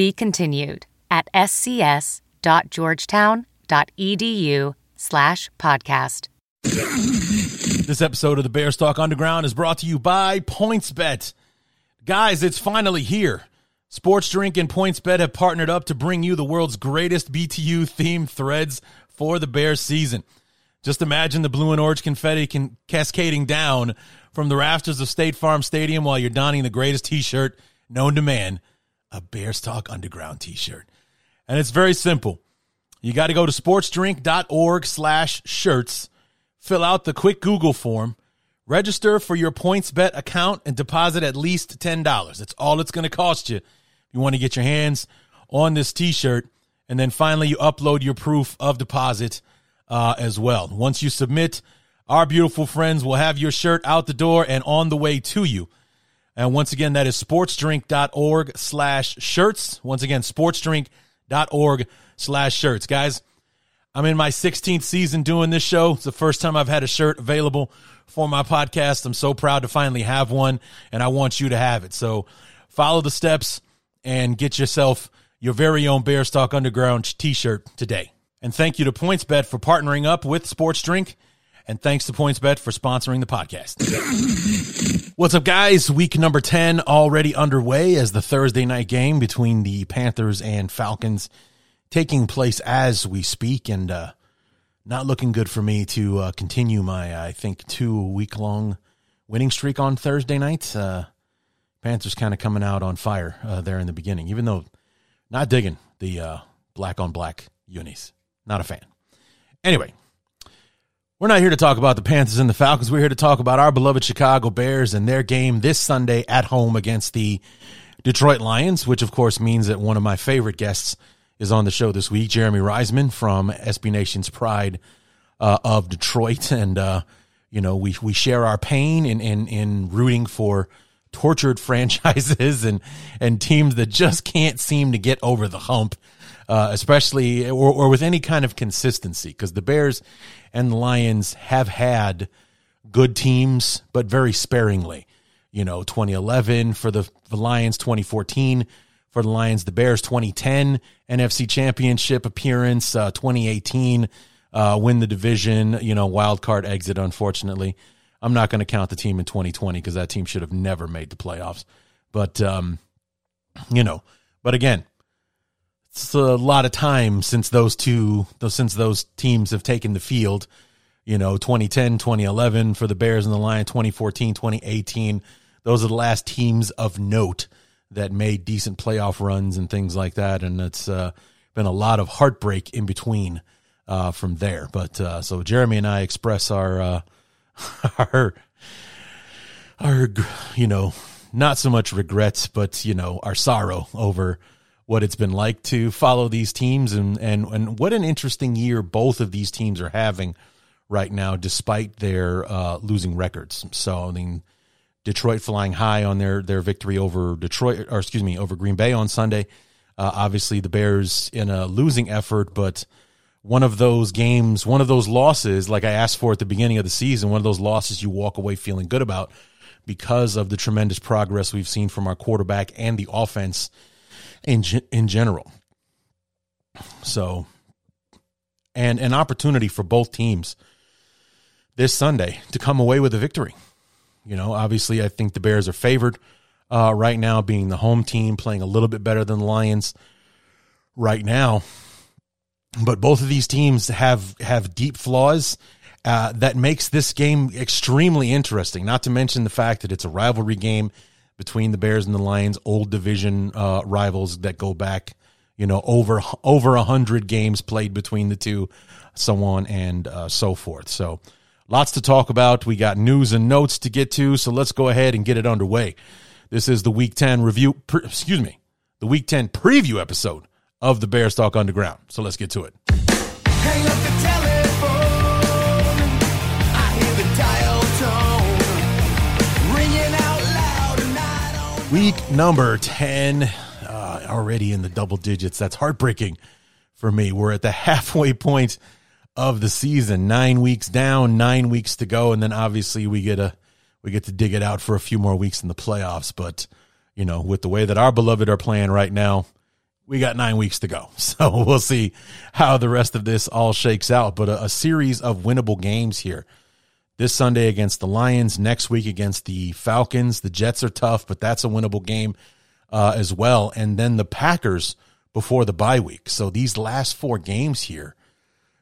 Be continued at scs.georgetown.edu slash podcast. This episode of the Bears Talk Underground is brought to you by PointsBet. Guys, it's finally here. Sports Drink and PointsBet have partnered up to bring you the world's greatest BTU themed threads for the Bears season. Just imagine the blue and orange confetti can cascading down from the rafters of State Farm Stadium while you're donning the greatest t-shirt known to man, a Bears Talk Underground t-shirt. And it's very simple. You got to go to sportsdrink.org slash shirts, fill out the quick Google form, register for your PointsBet account, and deposit at least $10. That's all it's going to cost you. If you want to get your hands on this t-shirt, and then finally you upload your proof of deposit uh, as well. Once you submit, our beautiful friends will have your shirt out the door and on the way to you. And once again, that is sportsdrink.org slash shirts. Once again, sportsdrink.org slash shirts. Guys, I'm in my 16th season doing this show. It's the first time I've had a shirt available for my podcast. I'm so proud to finally have one, and I want you to have it. So follow the steps and get yourself your very own Bears Underground t shirt today. And thank you to PointsBet for partnering up with Sports Drink. And thanks to PointsBet for sponsoring the podcast. What's up, guys? Week number 10 already underway as the Thursday night game between the Panthers and Falcons taking place as we speak. And uh, not looking good for me to uh, continue my, I think, two week long winning streak on Thursday night. Uh, Panthers kind of coming out on fire uh, there in the beginning, even though not digging the uh, black on black unis. Not a fan. Anyway, we're not here to talk about the Panthers and the Falcons. We're here to talk about our beloved Chicago Bears and their game this Sunday at home against the Detroit Lions, which of course means that one of my favorite guests is on the show this week, Jeremy Reisman from SB Nation's Pride uh, of Detroit. And, uh, you know, we, we share our pain in, in, in rooting for tortured franchises and, and teams that just can't seem to get over the hump uh, especially or, or with any kind of consistency, because the Bears and the Lions have had good teams, but very sparingly. You know, 2011 for the, the Lions, 2014 for the Lions, the Bears, 2010 NFC Championship appearance, uh, 2018 uh, win the division. You know, wild card exit. Unfortunately, I'm not going to count the team in 2020 because that team should have never made the playoffs. But um, you know, but again, it's a lot of time since those two since those teams have taken the field. You know 2010 2011 for the bears and the lions 2014 2018 those are the last teams of note that made decent playoff runs and things like that. And it's uh, been a lot of heartbreak in between uh, from there. But uh, so jeremy and i express our uh, our our you know not so much regrets but you know our sorrow over what it's been like to follow these teams and, and, and what an interesting year both of these teams are having right now, despite their uh, losing records. So, I mean, Detroit flying high on their, their victory over Detroit, or excuse me, over Green Bay on Sunday. Uh, obviously, the Bears in a losing effort, but one of those games, one of those losses, like I asked for at the beginning of the season, one of those losses you walk away feeling good about because of the tremendous progress we've seen from our quarterback and the offense in in general. So, and an opportunity for both teams this Sunday to come away with a victory. You know, obviously, I think the Bears are favored uh, right now, being the home team, playing a little bit better than the Lions right now. But both of these teams have have deep flaws uh, that makes this game extremely interesting. Not to mention the fact that it's a rivalry game between the Bears and the Lions, old division uh, rivals that go back, you know, over over a hundred games played between the two, so on and uh, so forth. So, lots to talk about. We got news and notes to get to, so let's go ahead and get it underway. This is the Week Ten review. Pre- excuse me, the Week Ten preview episode of the Bears Talk Underground. So let's get to it. Week number 10, uh, already in the double digits. That's heartbreaking for me. We're at the halfway point of the season. Nine weeks down, nine weeks to go, and then obviously we get a we get to dig it out for a few more weeks in the playoffs. But you know, with the way that our beloved are playing right now, we got nine weeks to go. So we'll see how the rest of this all shakes out. But a, a series of winnable games here this Sunday against the Lions, next week against the Falcons. The Jets are tough, but that's a winnable game uh, as well. And then the Packers before the bye week. So these last four games here,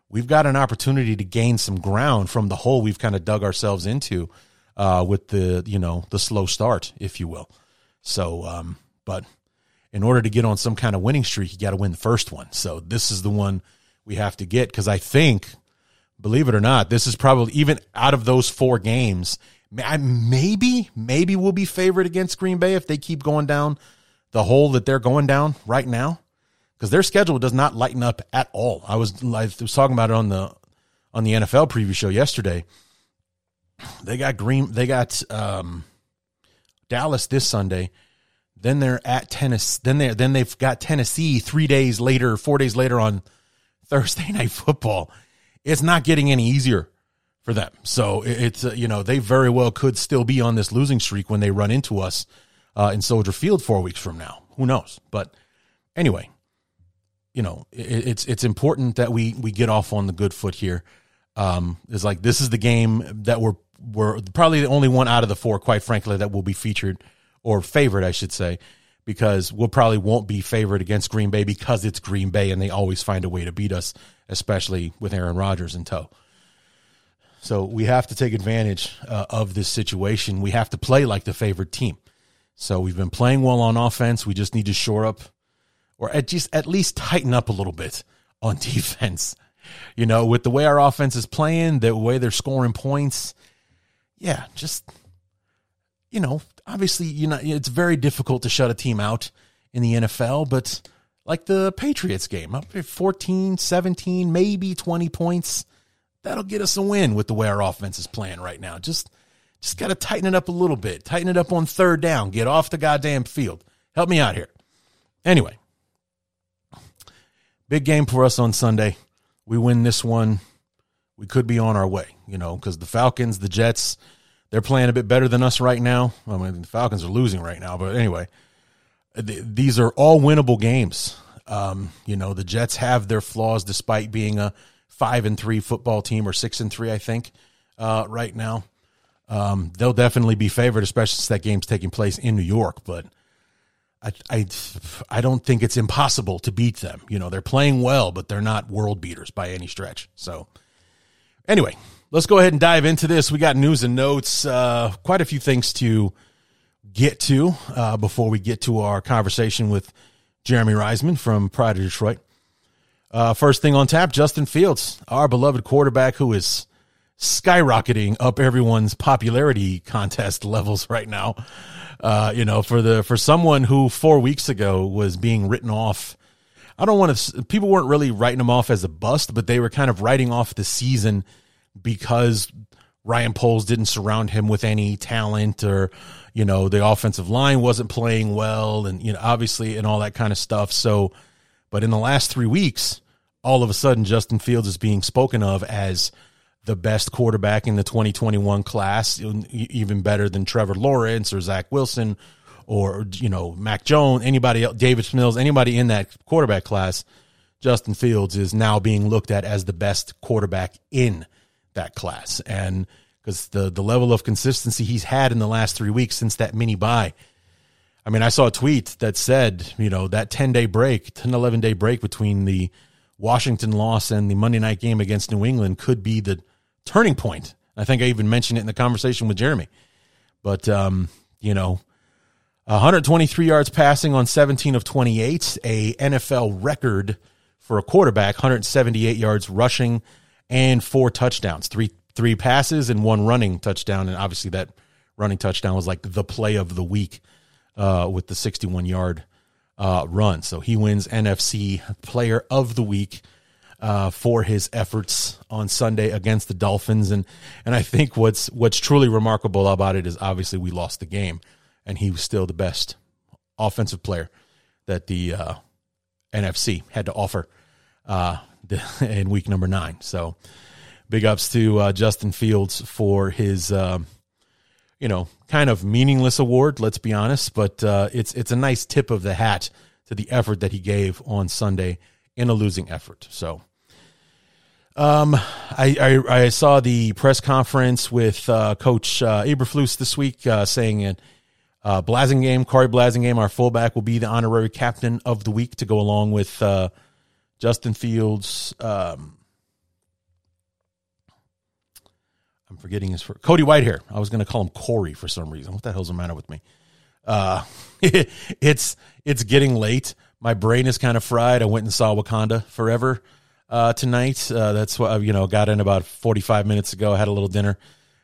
we've got an opportunity to gain some ground from the hole we've kind of dug ourselves into uh, with the you know the slow start, if you will. So, um, but in order to get on some kind of winning streak, you got to win the first one. So this is the one we have to get because I think believe it or not, this is probably even out of those four games. Maybe, maybe we'll be favored against Green Bay if they keep going down the hole that they're going down right now, because their schedule does not lighten up at all. I was I was talking about it on the on the NFL preview show yesterday. They got Green, they got um, Dallas this Sunday. Then they're at Tennessee. Then they then they've got Tennessee three days later, four days later on Thursday night football it's not getting any easier for them. So it's uh, you know they very well could still be on this losing streak when they run into us uh, in Soldier Field four weeks from now. Who knows? But anyway, you know it, it's it's important that we we get off on the good foot here. Um, it's like this is the game that we're we're probably the only one out of the four, quite frankly, that will be featured or favored, I should say, because we'll probably won't be favored against Green Bay because it's Green Bay and they always find a way to beat us especially with Aaron Rodgers in tow. So we have to take advantage uh, of this situation. We have to play like the favored team. So we've been playing well on offense. We just need to shore up, or at just at least tighten up a little bit on defense. You know, with the way our offense is playing, the way they're scoring points, yeah, just you know, obviously, you know, it's very difficult to shut a team out in the NFL, but like the Patriots game, up 14, 17, maybe 20 points. That'll get us a win with the way our offense is playing right now. Just just got to tighten it up a little bit. Tighten it up on third down. Get off the goddamn field. Help me out here. Anyway, big game for us on Sunday. We win this one. We could be on our way, you know, because the Falcons, the Jets, they're playing a bit better than us right now. I mean, the Falcons are losing right now, but anyway, these are all winnable games. Um, you know, the Jets have their flaws despite being a five and three football team or six and three, I think, uh, right now. Um, they'll definitely be favored, especially since that game's taking place in New York. But I, I, I don't think it's impossible to beat them. You know, they're playing well, but they're not world beaters by any stretch. So, anyway, let's go ahead and dive into this. We got news and notes, uh, quite a few things to get to uh, before we get to our conversation with Jeremy Reisman from Pride of Detroit. Uh, first thing on tap, Justin Fields, our beloved quarterback who is skyrocketing up everyone's popularity contest levels right now. Uh, you know, for the for someone who four weeks ago was being written off. I don't want to. People weren't really writing him off as a bust, but they were kind of writing off the season because Ryan Poles didn't surround him with any talent or you know the offensive line wasn't playing well and you know obviously and all that kind of stuff. So but in the last 3 weeks all of a sudden Justin Fields is being spoken of as the best quarterback in the 2021 class even better than Trevor Lawrence or Zach Wilson or you know Mac Jones anybody else Davis Mills anybody in that quarterback class. Justin Fields is now being looked at as the best quarterback in that class and because the the level of consistency he's had in the last three weeks since that mini bye. I mean, I saw a tweet that said, you know, that 10 day break, 10, 11 day break between the Washington loss and the Monday night game against New England could be the turning point. I think I even mentioned it in the conversation with Jeremy. But, um, you know, 123 yards passing on 17 of 28, a NFL record for a quarterback, 178 yards rushing and four touchdowns, three three passes and one running touchdown. And obviously, that running touchdown was like the play of the week uh, with the 61 yard uh, run. So he wins NFC Player of the Week uh, for his efforts on Sunday against the Dolphins. And and I think what's what's truly remarkable about it is obviously we lost the game, and he was still the best offensive player that the uh, NFC had to offer uh, in week number nine. So big ups to uh, Justin Fields for his. Uh, you know, kind of meaningless award, let's be honest, but uh, it's it's a nice tip of the hat to the effort that he gave on Sunday in a losing effort. So, um, I, I, I saw the press conference with uh, Coach uh, Eberflus this week uh, saying it. Uh, Blasingame, Corey Blasingame, our fullback, will be the honorary captain of the week to go along with Justin Fields. Um, I'm forgetting his first, Cody Whitehair. I was going to call him Corey for some reason. What the hell's the matter with me? Uh, it's it's getting late. My brain is kind of fried. I went and saw Wakanda Forever uh, tonight. Uh, that's what you know. Got in about 45 minutes ago. I Had a little dinner,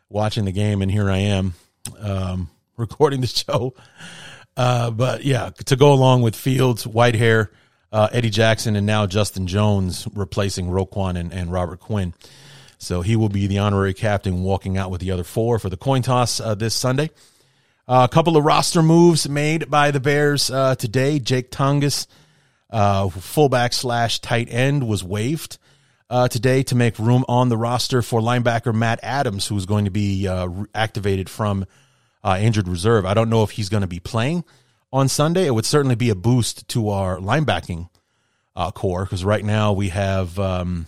watching the game, and here I am um, recording the show. Uh, but yeah, to go along with Fields, Whitehair, uh, Eddie Jackson, and now Justin Jones replacing Roquan and, and Robert Quinn. So he will be the honorary captain walking out with the other four for the coin toss uh, this Sunday. Uh, a couple of roster moves made by the Bears uh, today. Jake Tonges, uh, fullback slash tight end, was waived uh, today to make room on the roster for linebacker Matt Adams, who's going to be uh, activated from injured reserve. I don't know if he's going to be playing on Sunday. It would certainly be a boost to our linebacking corps because right now we have. Um,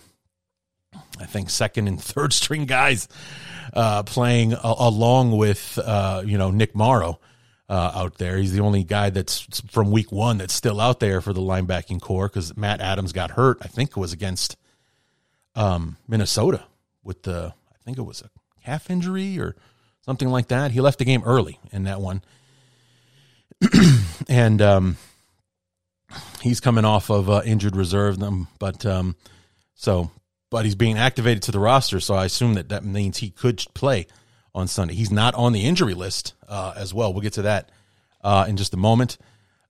I think second and third string guys uh, playing a- along with uh, you know Nick Morrow uh, out there. He's the only guy that's from week one that's still out there for the linebacking corps because Matt Adams got hurt. I think it was against um, Minnesota with the I think it was a calf injury or something like that. He left the game early in that one, and um, he's coming off of uh, injured reserve. Them, but um, so but he's being activated to the roster, so I assume that that means he could play on Sunday. He's not on the injury list uh, as well. We'll get to that uh, in just a moment.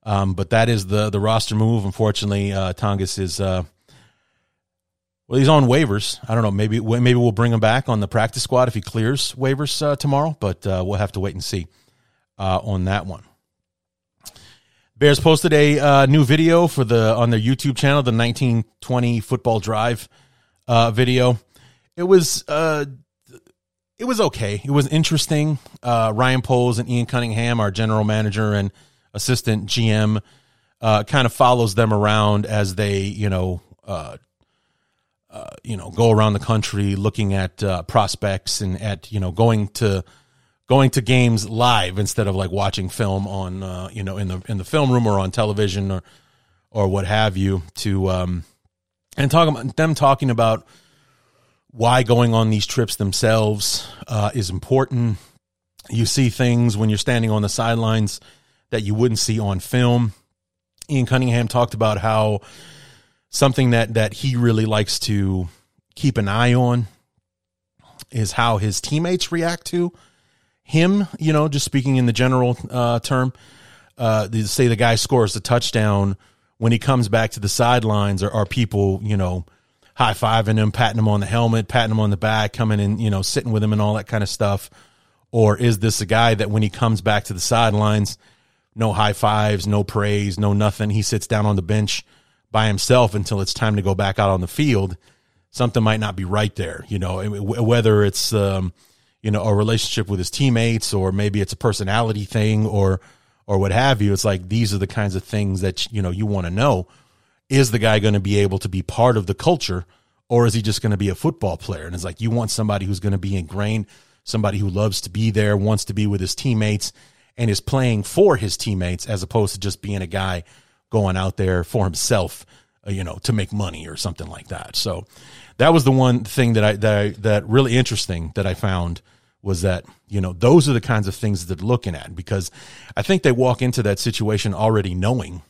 Um, but that is the the roster move. Unfortunately, uh, Tonges is uh, well, he's on waivers. I don't know. Maybe maybe we'll bring him back on the practice squad if he clears waivers uh, tomorrow. But uh, we'll have to wait and see uh, on that one. Bears posted a uh, new video for the on their YouTube channel, the 1920 football drive uh, video. It was uh, it was okay. It was interesting. Uh, Ryan Poles and Ian Cunningham, our general manager and assistant GM, uh, kind of follows them around as they, you know, uh, you know, go around the country looking at prospects and at you know going to going to games live instead of like watching film on uh, you know in the in the film room or on television or or what have you to um, and talk about them talking about why going on these trips themselves uh, is important. You see things when you're standing on the sidelines that you wouldn't see on film. Ian Cunningham talked about how something that that he really likes to keep an eye on is how his teammates react to him. You know, just speaking in the general uh, term, uh, say the guy scores the touchdown when he comes back to the sidelines, are, are people, you know, high fiving him, patting him on the helmet, patting him on the back, coming and, you know, sitting with him and all that kind of stuff? Or is this a guy that when he comes back to the sidelines, no high fives, no praise, no nothing? He sits down on the bench by himself until it's time to go back out on the field. Something might not be right there, you know, whether it's, um, you know, a relationship with his teammates or maybe it's a personality thing or, or what have you. It's like these are the kinds of things that you know you want to know. Is the guy going to be able to be part of the culture, or is he just going to be a football player? And it's like you want somebody who's going to be ingrained, somebody who loves to be there, wants to be with his teammates, and is playing for his teammates as opposed to just being a guy going out there for himself, uh, you know, to make money or something like that. So that was the one thing that I that I, that really interesting that I found was that you know those are the kinds of things that they're looking at because I think they walk into that situation already knowing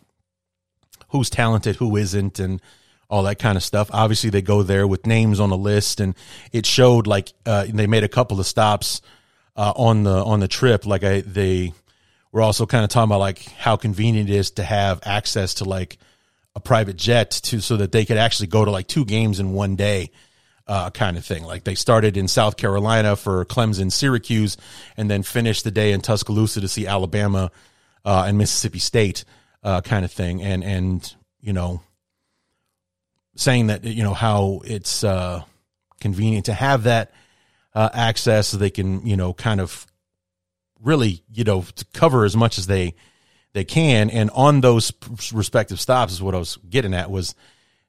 who's talented, who isn't, and all that kind of stuff. Obviously, they go there with names on a list, and it showed like uh, they made a couple of stops uh, on the on the trip. Like I, they we're also kind of talking about like how convenient it is to have access to like a private jet to so that they could actually go to like two games in one day uh, kind of thing. Like they started in South Carolina for Clemson, Syracuse, and then finished the day in Tuscaloosa to see Alabama uh, and Mississippi State, uh, kind of thing. And and you know, saying that you know how it's uh, convenient to have that uh, access, so they can you know kind of really you know to cover as much as they they can. And on those respective stops is what I was getting at was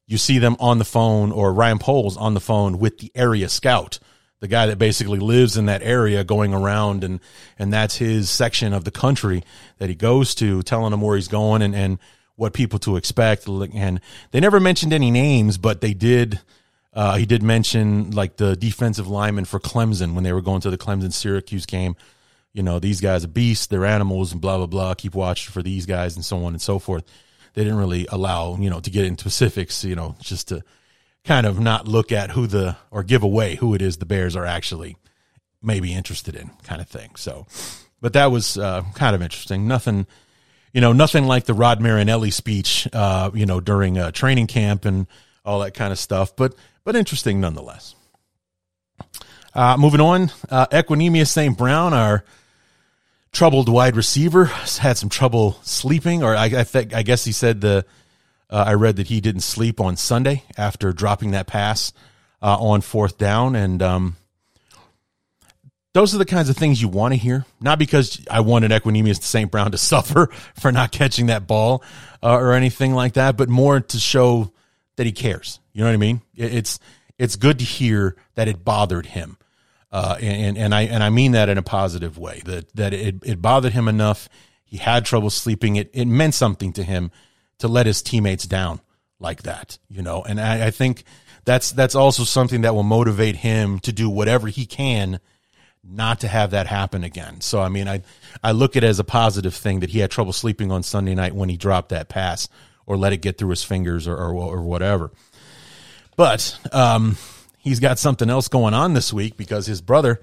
you see them on the phone or Ryan Poles on the phone with the area scout, the guy that basically lives in that area going around and, and that's his section of the country that he goes to telling him where he's going and, and what people to expect. And they never mentioned any names, but they did, uh, he did mention like the defensive lineman for Clemson when they were going to the Clemson Syracuse game. You know, these guys are beasts, they're animals and blah, blah, blah. Keep watching for these guys and so on and so forth. They didn't really allow you know to get into specifics you know just to kind of not look at who the or give away who it is the bears are actually maybe interested in kind of thing. So but that was uh, kind of interesting. Nothing you know nothing like the rod marinelli speech uh, you know during uh, training camp and all that kind of stuff but but interesting nonetheless. Uh, moving on uh, st brown our troubled wide receiver. Had some trouble sleeping, or I, I think I guess he said the. Uh, I read that he didn't sleep on Sunday after dropping that pass uh, on fourth down, and um, those are the kinds of things you want to hear. Not because I wanted Equanimeous St. Brown to suffer for not catching that ball uh, or anything like that, but more to show that he cares. You know what I mean? It's it's good to hear that it bothered him. Uh, and and I and I mean that in a positive way. That that it, it bothered him enough. He had trouble sleeping. It it meant something to him to let his teammates down like that, you know. And I, I think that's that's also something that will motivate him to do whatever he can not to have that happen again. So I mean, I I look at it as a positive thing that he had trouble sleeping on Sunday night when he dropped that pass or let it get through his fingers or or, or whatever. But um, he's got something else going on this week because his brother,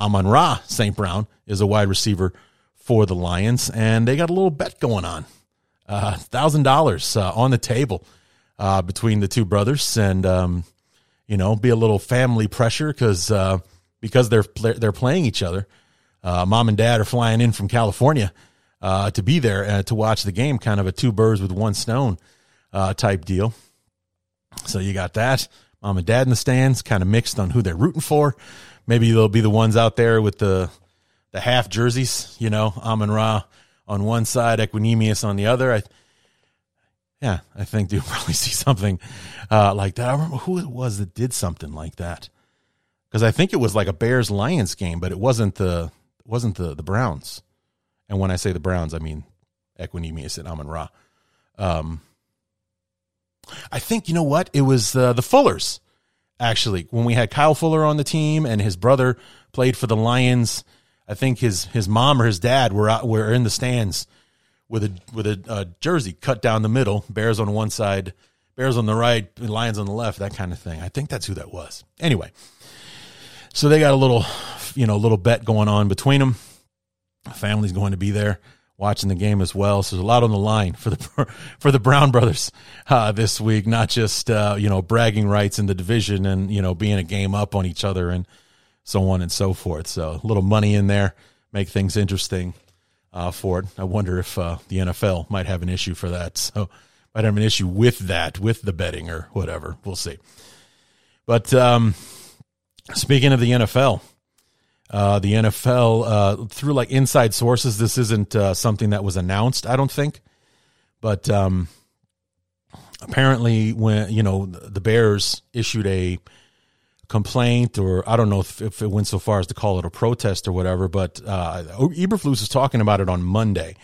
Amon Ra St. Brown, is a wide receiver for the Lions, and they got a little bet going on. Thousand uh, dollars uh, on the table uh, between the two brothers, and um, you know, be a little family pressure because uh, because they're they're playing each other. Uh, mom and dad are flying in from California uh, to be there to watch the game. Kind of a two birds with one stone type deal. So you got that mom and dad in the stands, kind of mixed on who they're rooting for. Maybe they'll be the ones out there with the the half jerseys, you know, Amon Ra on one side, Equanimeous on the other. I, yeah, I think you'll probably see something uh, like that. I remember who it was that did something like that because I think it was like a Bears Lions game, but it wasn't the wasn't the the Browns. And when I say the Browns, I mean Equanimeous and Amon Ra. Um, I think you know what it was uh, the Fullers actually when we had Kyle Fuller on the team and his brother played for the Lions. I think his his mom or his dad were out were in the stands with a with a jersey cut down the middle, Bears on one side, Bears on the right, Lions on the left, that kind of thing. I think that's who that was. Anyway, so they got a little you know a little bet going on between them. Family's going to be there watching the game as well. So there's a lot on the line for the for the Brown brothers uh, this week. Not just uh, you know bragging rights in the division and you know being a game up on each other and so on and so forth. So a little money in there make things interesting uh, for it. I wonder if uh, the NFL might have an issue for that. So might have an issue with that, with the betting or whatever. We'll see. But um, speaking of the NFL, uh, the NFL uh, through like inside sources. This isn't uh, something that was announced, I don't think, but um, apparently, when you know the Bears issued a complaint, or I don't know if, if, it went so far as to call it a protest or whatever, but uh, Eberflus was talking about it on Monday.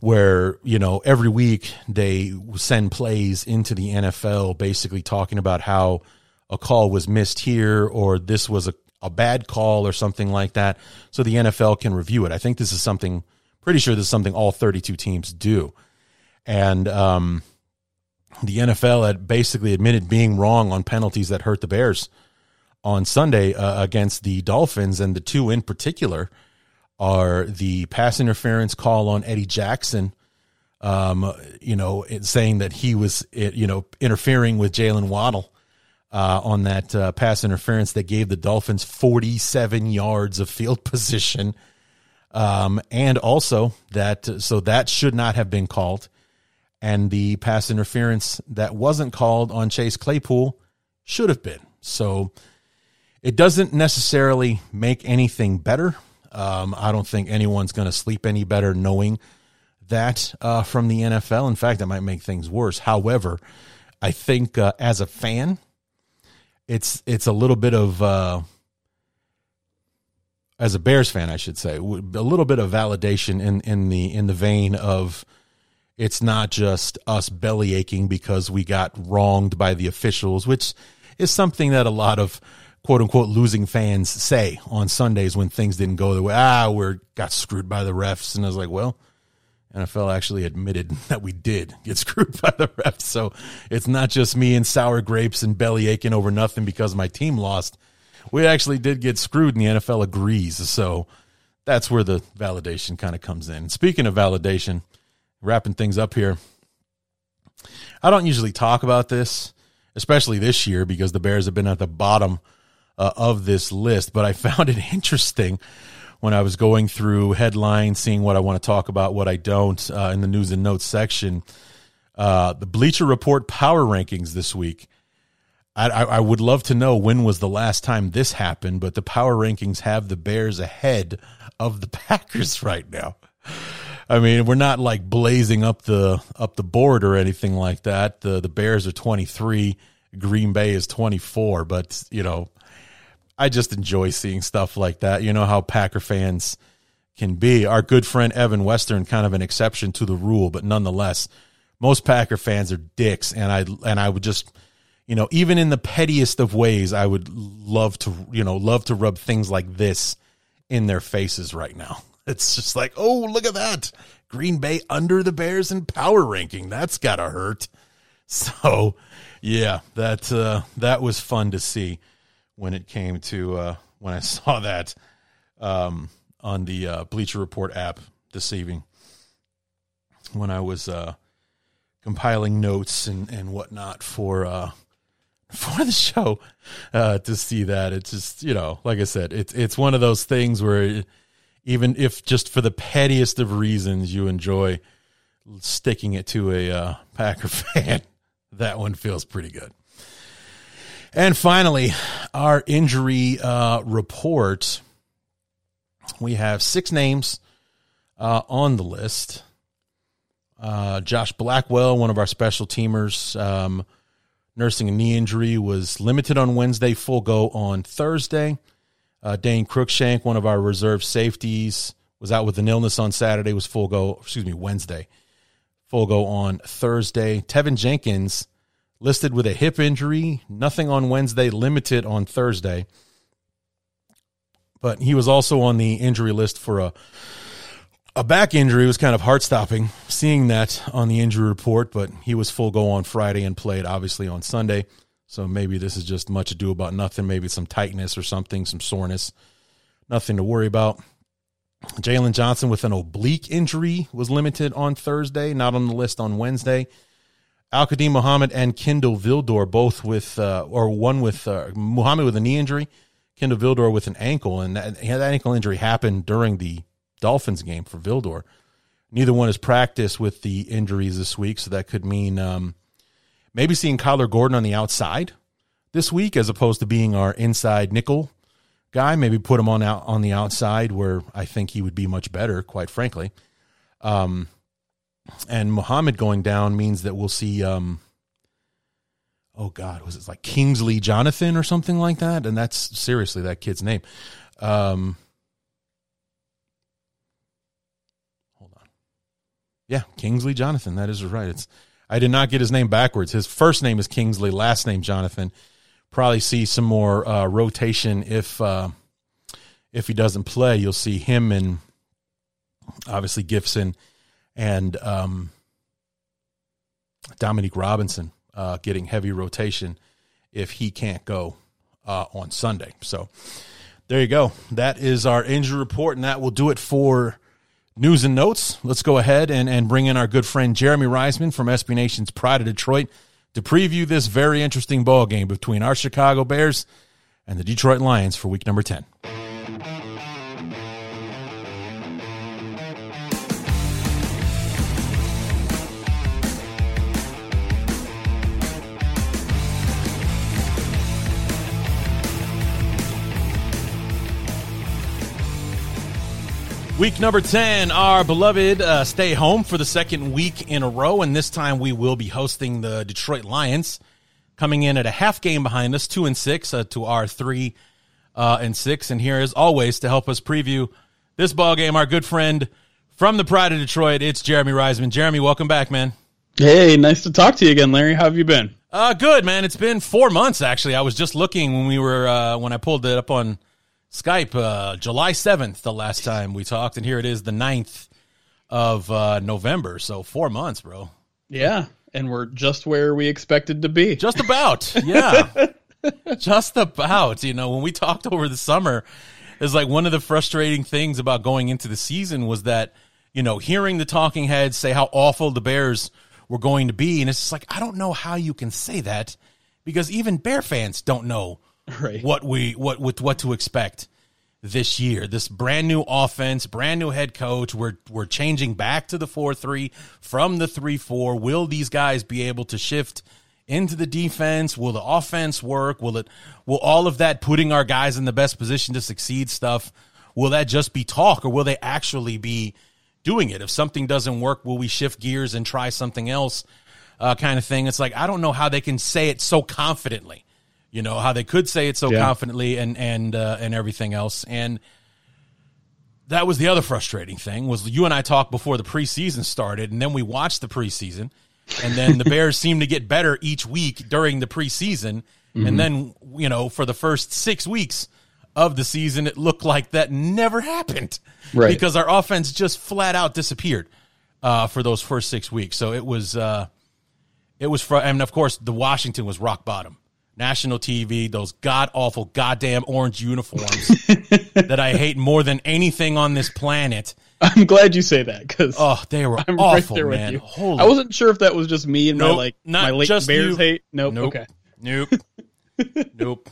Where you know every week they send plays into the NFL, basically talking about how a call was missed here, or this was a a bad call or something like that so the NFL can review it. I think this is something, pretty sure this is something all 32 teams do. And um, the NFL had basically admitted being wrong on penalties that hurt the Bears on Sunday uh, against the Dolphins, and the two in particular are the pass interference call on Eddie Jackson. Um, you know, saying that he was, you know, interfering with Jaylen Waddle uh, on that uh, pass interference that gave the Dolphins 47 yards of field position. Um, and also that, so that should not have been called. And the pass interference that wasn't called on Chase Claypool should have been. So it doesn't necessarily make anything better. Um, I don't think anyone's going to sleep any better knowing that uh, from the NFL. In fact, it might make things worse. However, I think uh, as a fan, it's it's a little bit of uh, as a Bears fan, I should say, a little bit of validation in in the in the vein of it's not just us belly aching because we got wronged by the officials, which is something that a lot of quote unquote losing fans say on Sundays when things didn't go the way. Ah, we're got screwed by the refs, and I was like, well. NFL actually admitted that we did get screwed by the refs. So it's not just me and sour grapes and belly aching over nothing because my team lost. We actually did get screwed, and the NFL agrees. So that's where the validation kind of comes in. Speaking of validation, wrapping things up here, I don't usually talk about this, especially this year because the Bears have been at the bottom uh, of this list, but I found it interesting when I was going through headlines, seeing what I want to talk about, what I don't uh, in the news and notes section. Uh, the Bleacher Report power rankings this week. I, I, I, would love to know when was the last time this happened, but the power rankings have the Bears ahead of the Packers right now. I mean, we're not like blazing up the up the board or anything like that. The the Bears are 23, Green Bay is 24, but you know, I just enjoy seeing stuff like that. You know how Packer fans can be. Our good friend Evan Western, kind of an exception to the rule, but nonetheless, most Packer fans are dicks, and I and I would just, you know, even in the pettiest of ways, I would love to, you know, love to rub things like this in their faces right now. It's just like, oh, look at that. Green Bay under the Bears in power ranking. That's gotta hurt. So, yeah, that uh, that was fun to see when it came to uh, when I saw that um, on the uh, Bleacher Report app this evening when I was uh, compiling notes and, and whatnot for uh, for the show uh, to see that. It's just you know, like I said, it's it's one of those things where even if just for the pettiest of reasons you enjoy sticking it to a uh, Packer fan, that one feels pretty good. And finally, our injury uh, report. We have six names uh, on the list. Uh, Josh Blackwell, one of our special teamers, um, nursing a knee injury, was limited on Wednesday, full go on Thursday. Uh, Dane Cruikshank, one of our reserve safeties, was out with an illness on Saturday, was full go, excuse me, Wednesday, full go on Thursday. Teven Jenkins, listed with a hip injury, nothing on Wednesday, limited on Thursday. But he was also on the injury list for a a back injury. It was kind of heart stopping seeing that on the injury report, but he was full go on Friday and played obviously on Sunday. So maybe this is just much ado about nothing. Maybe some tightness or something, some soreness. Nothing to worry about. Jaylon Johnson with an oblique injury was limited on Thursday, not on the list on Wednesday. Al-Quadin Muhammad and Kindle Vildor both with, uh, or one with uh, Muhammad with a knee injury, Kindle Vildor with an ankle, and that, that ankle injury happened during the Dolphins game for Vildor. Neither one has practiced with the injuries this week, so that could mean um, maybe seeing Kyler Gordon on the outside this week as opposed to being our inside nickel guy. Maybe put him on out on the outside where I think he would be much better, quite frankly. Um, and Muhammad going down means that we'll see. Um, oh God, was it like Kingsley Jonathan or something like that? And that's seriously that kid's name. Um, hold on. Yeah, Kingsley Jonathan. That is right. It's I did not get his name backwards. His first name is Kingsley, last name Jonathan. Probably see some more uh, rotation if uh, if he doesn't play. You'll see him and obviously Gipson and um, Dominique Robinson uh, getting heavy rotation if he can't go uh, on Sunday. So There you go. That is our injury report, and that will do it for news and notes. Let's go ahead and, and bring in our good friend Jeremy Reisman from SB Nation's Pride of Detroit to preview this very interesting ball game between our Chicago Bears and the Detroit Lions for week number 10. Week number 10, our beloved uh, stay home for the second week in a row, and this time we will be hosting the Detroit Lions, coming in at a half game behind us, two and six uh, to our three uh, and six. And here, as always, to help us preview this ball game, our good friend from the Pride of Detroit, it's Jeremy Reisman. Jeremy, welcome back, man. Hey, nice to talk to you again, Larry. How have you been? Uh, good, man. It's been four months actually. I was just looking when we were uh, when I pulled it up on Skype, uh, July 7th, the last time we talked, and here it is, the 9th of uh, November. So four months, bro. Yeah, and we're just where we expected to be. Just about, yeah. just about. You know, when we talked over the summer, it's like one of the frustrating things about going into the season was that, you know, hearing the talking heads say how awful the Bears were going to be. And it's just like, I don't know how you can say that because even Bear fans don't know right. what we what with what to expect this year. This brand new offense, brand new head coach. We're we're changing back to the four three from the three four. Will these guys be able to shift into the defense? Will the offense work? Will it will all of that putting our guys in the best position to succeed stuff? Will that just be talk or will they actually be doing it? If something doesn't work, will we shift gears and try something else? Uh, kind of thing. It's like I don't know how they can say it so confidently you know how they could say it so yeah. confidently and and uh, and everything else and that was the other frustrating thing was you and I talked before the preseason started and then we watched the preseason and then the Bears seemed to get better each week during the preseason mm-hmm. and then you know for the first 6 weeks of the season it looked like that never happened right. because our offense just flat out disappeared uh, for those first 6 weeks so it was uh, it was fr- and of course the Washington was rock bottom national TV, those god awful goddamn orange uniforms that I hate more than anything on this planet. I'm glad you say that because oh, they were I'm awful, right man. Holy. I wasn't sure if that was just me and nope, my like my late Bears you. hate. Nope. nope. Okay. Nope. nope.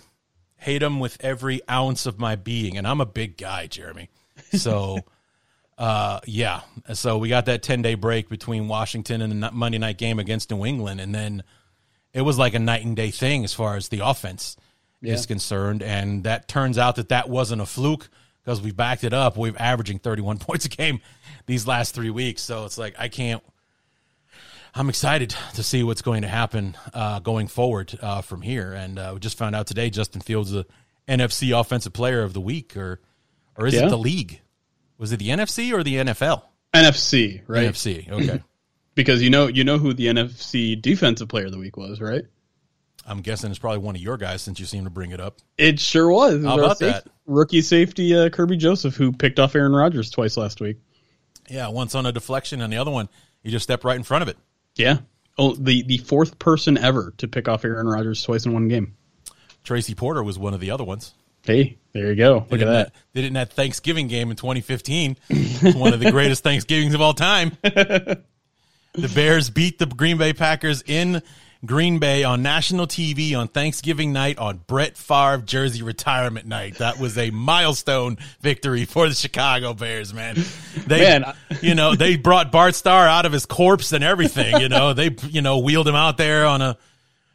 Hate them with every ounce of my being, and I'm a big guy, Jeremy. So. Uh, yeah. So we got that 10 day break between Washington and the Monday night game against New England. And then it was like a night and day thing as far as the offense yeah. is concerned. And that turns out that that wasn't a fluke because we backed it up. We've averaging 31 points a game these last three weeks. So it's like, I can't, I'm excited to see what's going to happen uh, going forward uh, from here. And uh, we just found out today Justin Fields the NFC Offensive Player of the Week, or or is yeah. it the league? Was it the NFC or the NFL? NFC, right? NFC. Okay. Because you know you know who the NFC Defensive Player of the Week was, right? I'm guessing it's probably one of your guys since you seem to bring it up. It sure was. It was How about that? Rookie safety uh, Kerby Joseph, who picked off Aaron Rodgers twice last week. Yeah, once on a deflection, and the other one he just stepped right in front of it. Yeah. Oh, the the fourth person ever to pick off Aaron Rodgers twice in one game. Tracy Porter was one of the other ones. Hey, there you go. Look at that. They did it in that Thanksgiving game in 2015. It's one of the greatest Thanksgivings of all time. The Bears beat the Green Bay Packers in Green Bay on national TV on Thanksgiving night on Brett Favre jersey retirement night. That was a milestone victory for the Chicago Bears, man. They, man, you know, they brought Bart Starr out of his corpse and everything. You know, they, you know, wheeled him out there on a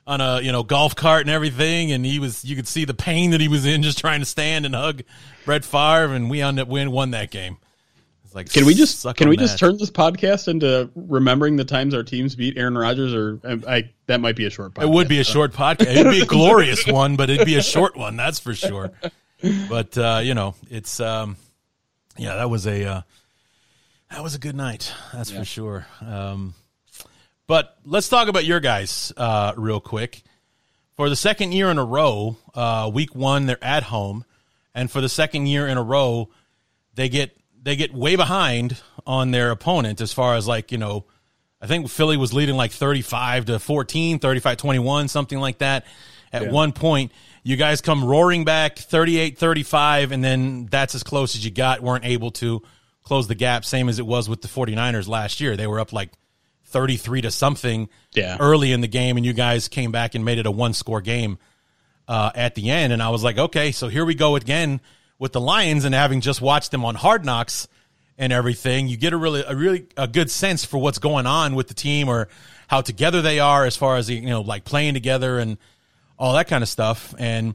on a you know golf cart and everything, and he was you could see the pain that he was in just trying to stand and hug Brett Favre, and we ended up win won that game. It's like can we just can we that. just turn this podcast into remembering the times our teams beat Aaron Rodgers? Or I, I that might be a short. podcast. It would be a short podcast. It'd be a glorious one, but it'd be a short one. That's for sure. But uh, you know, it's um, yeah, that was a uh, that was a good night. That's yeah. for sure. Um, but let's talk about your guys uh, real quick. For the second year in a row, uh, week one they're at home, and for the second year in a row, they get they get way behind on their opponent as far as like, you know, I think Philly was leading like 35 to 14, 35 21, something like that. at yeah. one point. You guys come roaring back 38 35, and then that's as close as you got. Weren't able to close the gap, same as it was with the 49ers last year. They were up like 33 to something yeah. early in the game, and you guys came back and made it a one score game uh, at the end. And I was like, okay, so here we go again with the Lions, and having just watched them on Hard Knocks and everything, you get a really a really a good sense for what's going on with the team or how together they are as far as you know like playing together and all that kind of stuff. And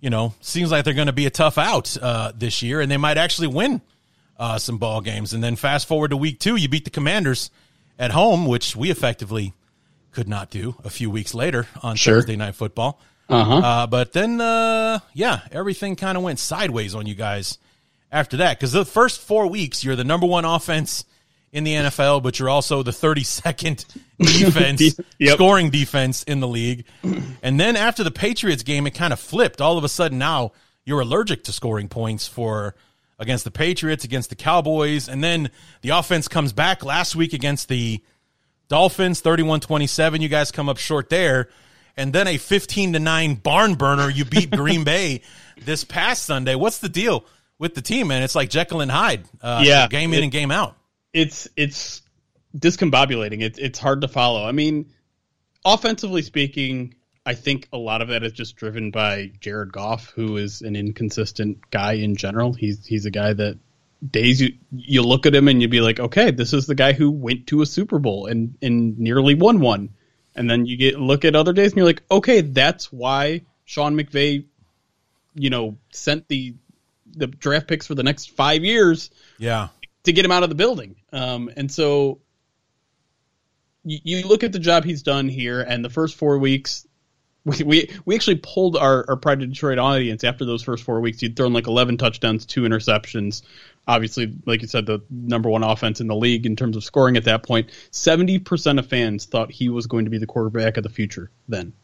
you know, seems like they're going to be a tough out uh, this year, and they might actually win uh, some ball games. And then fast forward to week two, you beat the Commanders at home, which we effectively could not do a few weeks later on sure. Thursday Night Football. Uh-huh. Uh, but then, uh, yeah, everything kind of went sideways on you guys after that because the first four weeks you're the number one offense in the NFL, but you're also the 32nd defense, yep. scoring defense in the league. And then after the Patriots game, it kind of flipped. All of a sudden now you're allergic to scoring points for against the Patriots, against the Cowboys, and then the offense comes back last week against the Dolphins, 31-27. You guys come up short there. And then a 15 to 9 barn burner. You beat Green Bay this past Sunday. What's the deal with the team, man? It's like Jekyll and Hyde. Uh, yeah. Game in it, and game out. It's, it's discombobulating. It's, it's hard to follow. I mean, offensively speaking, I think a lot of that is just driven by Jared Goff, who is an inconsistent guy in general. He's he's a guy that days you you look at him and you'd be like, okay, this is the guy who went to a Super Bowl and and nearly won one. And then you get look at other days and you're like, okay, that's why Sean McVay, you know, sent the the draft picks for the next five years. Yeah. To get him out of the building. Um, and so you, you look at the job he's done here, and the first four weeks, we, we we actually pulled our, our Pride of Detroit audience after those first four weeks. He'd thrown like 11 touchdowns, two interceptions. Obviously, like you said, the number one offense in the league in terms of scoring at that point. 70% of fans thought he was going to be the quarterback of the future then.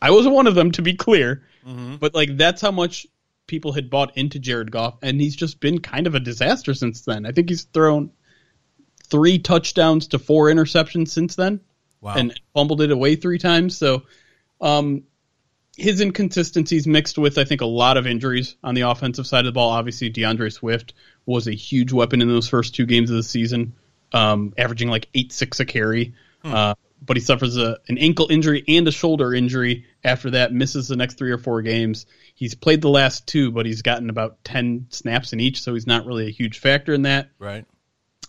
I was one of them, to be clear. Mm-hmm. But like that's how much people had bought into Jared Goff, and he's just been kind of a disaster since then. I think he's thrown three touchdowns to four interceptions since then, wow. and fumbled it away three times. So um, his inconsistencies mixed with, I think, a lot of injuries on the offensive side of the ball. Obviously, DeAndre Swift was a huge weapon in those first two games of the season, um, averaging like eight six a carry. Hmm. Uh, but he suffers a, an ankle injury and a shoulder injury. After that, misses the next three or four games. He's played the last two, but he's gotten about ten snaps in each, so he's not really a huge factor in that. Right.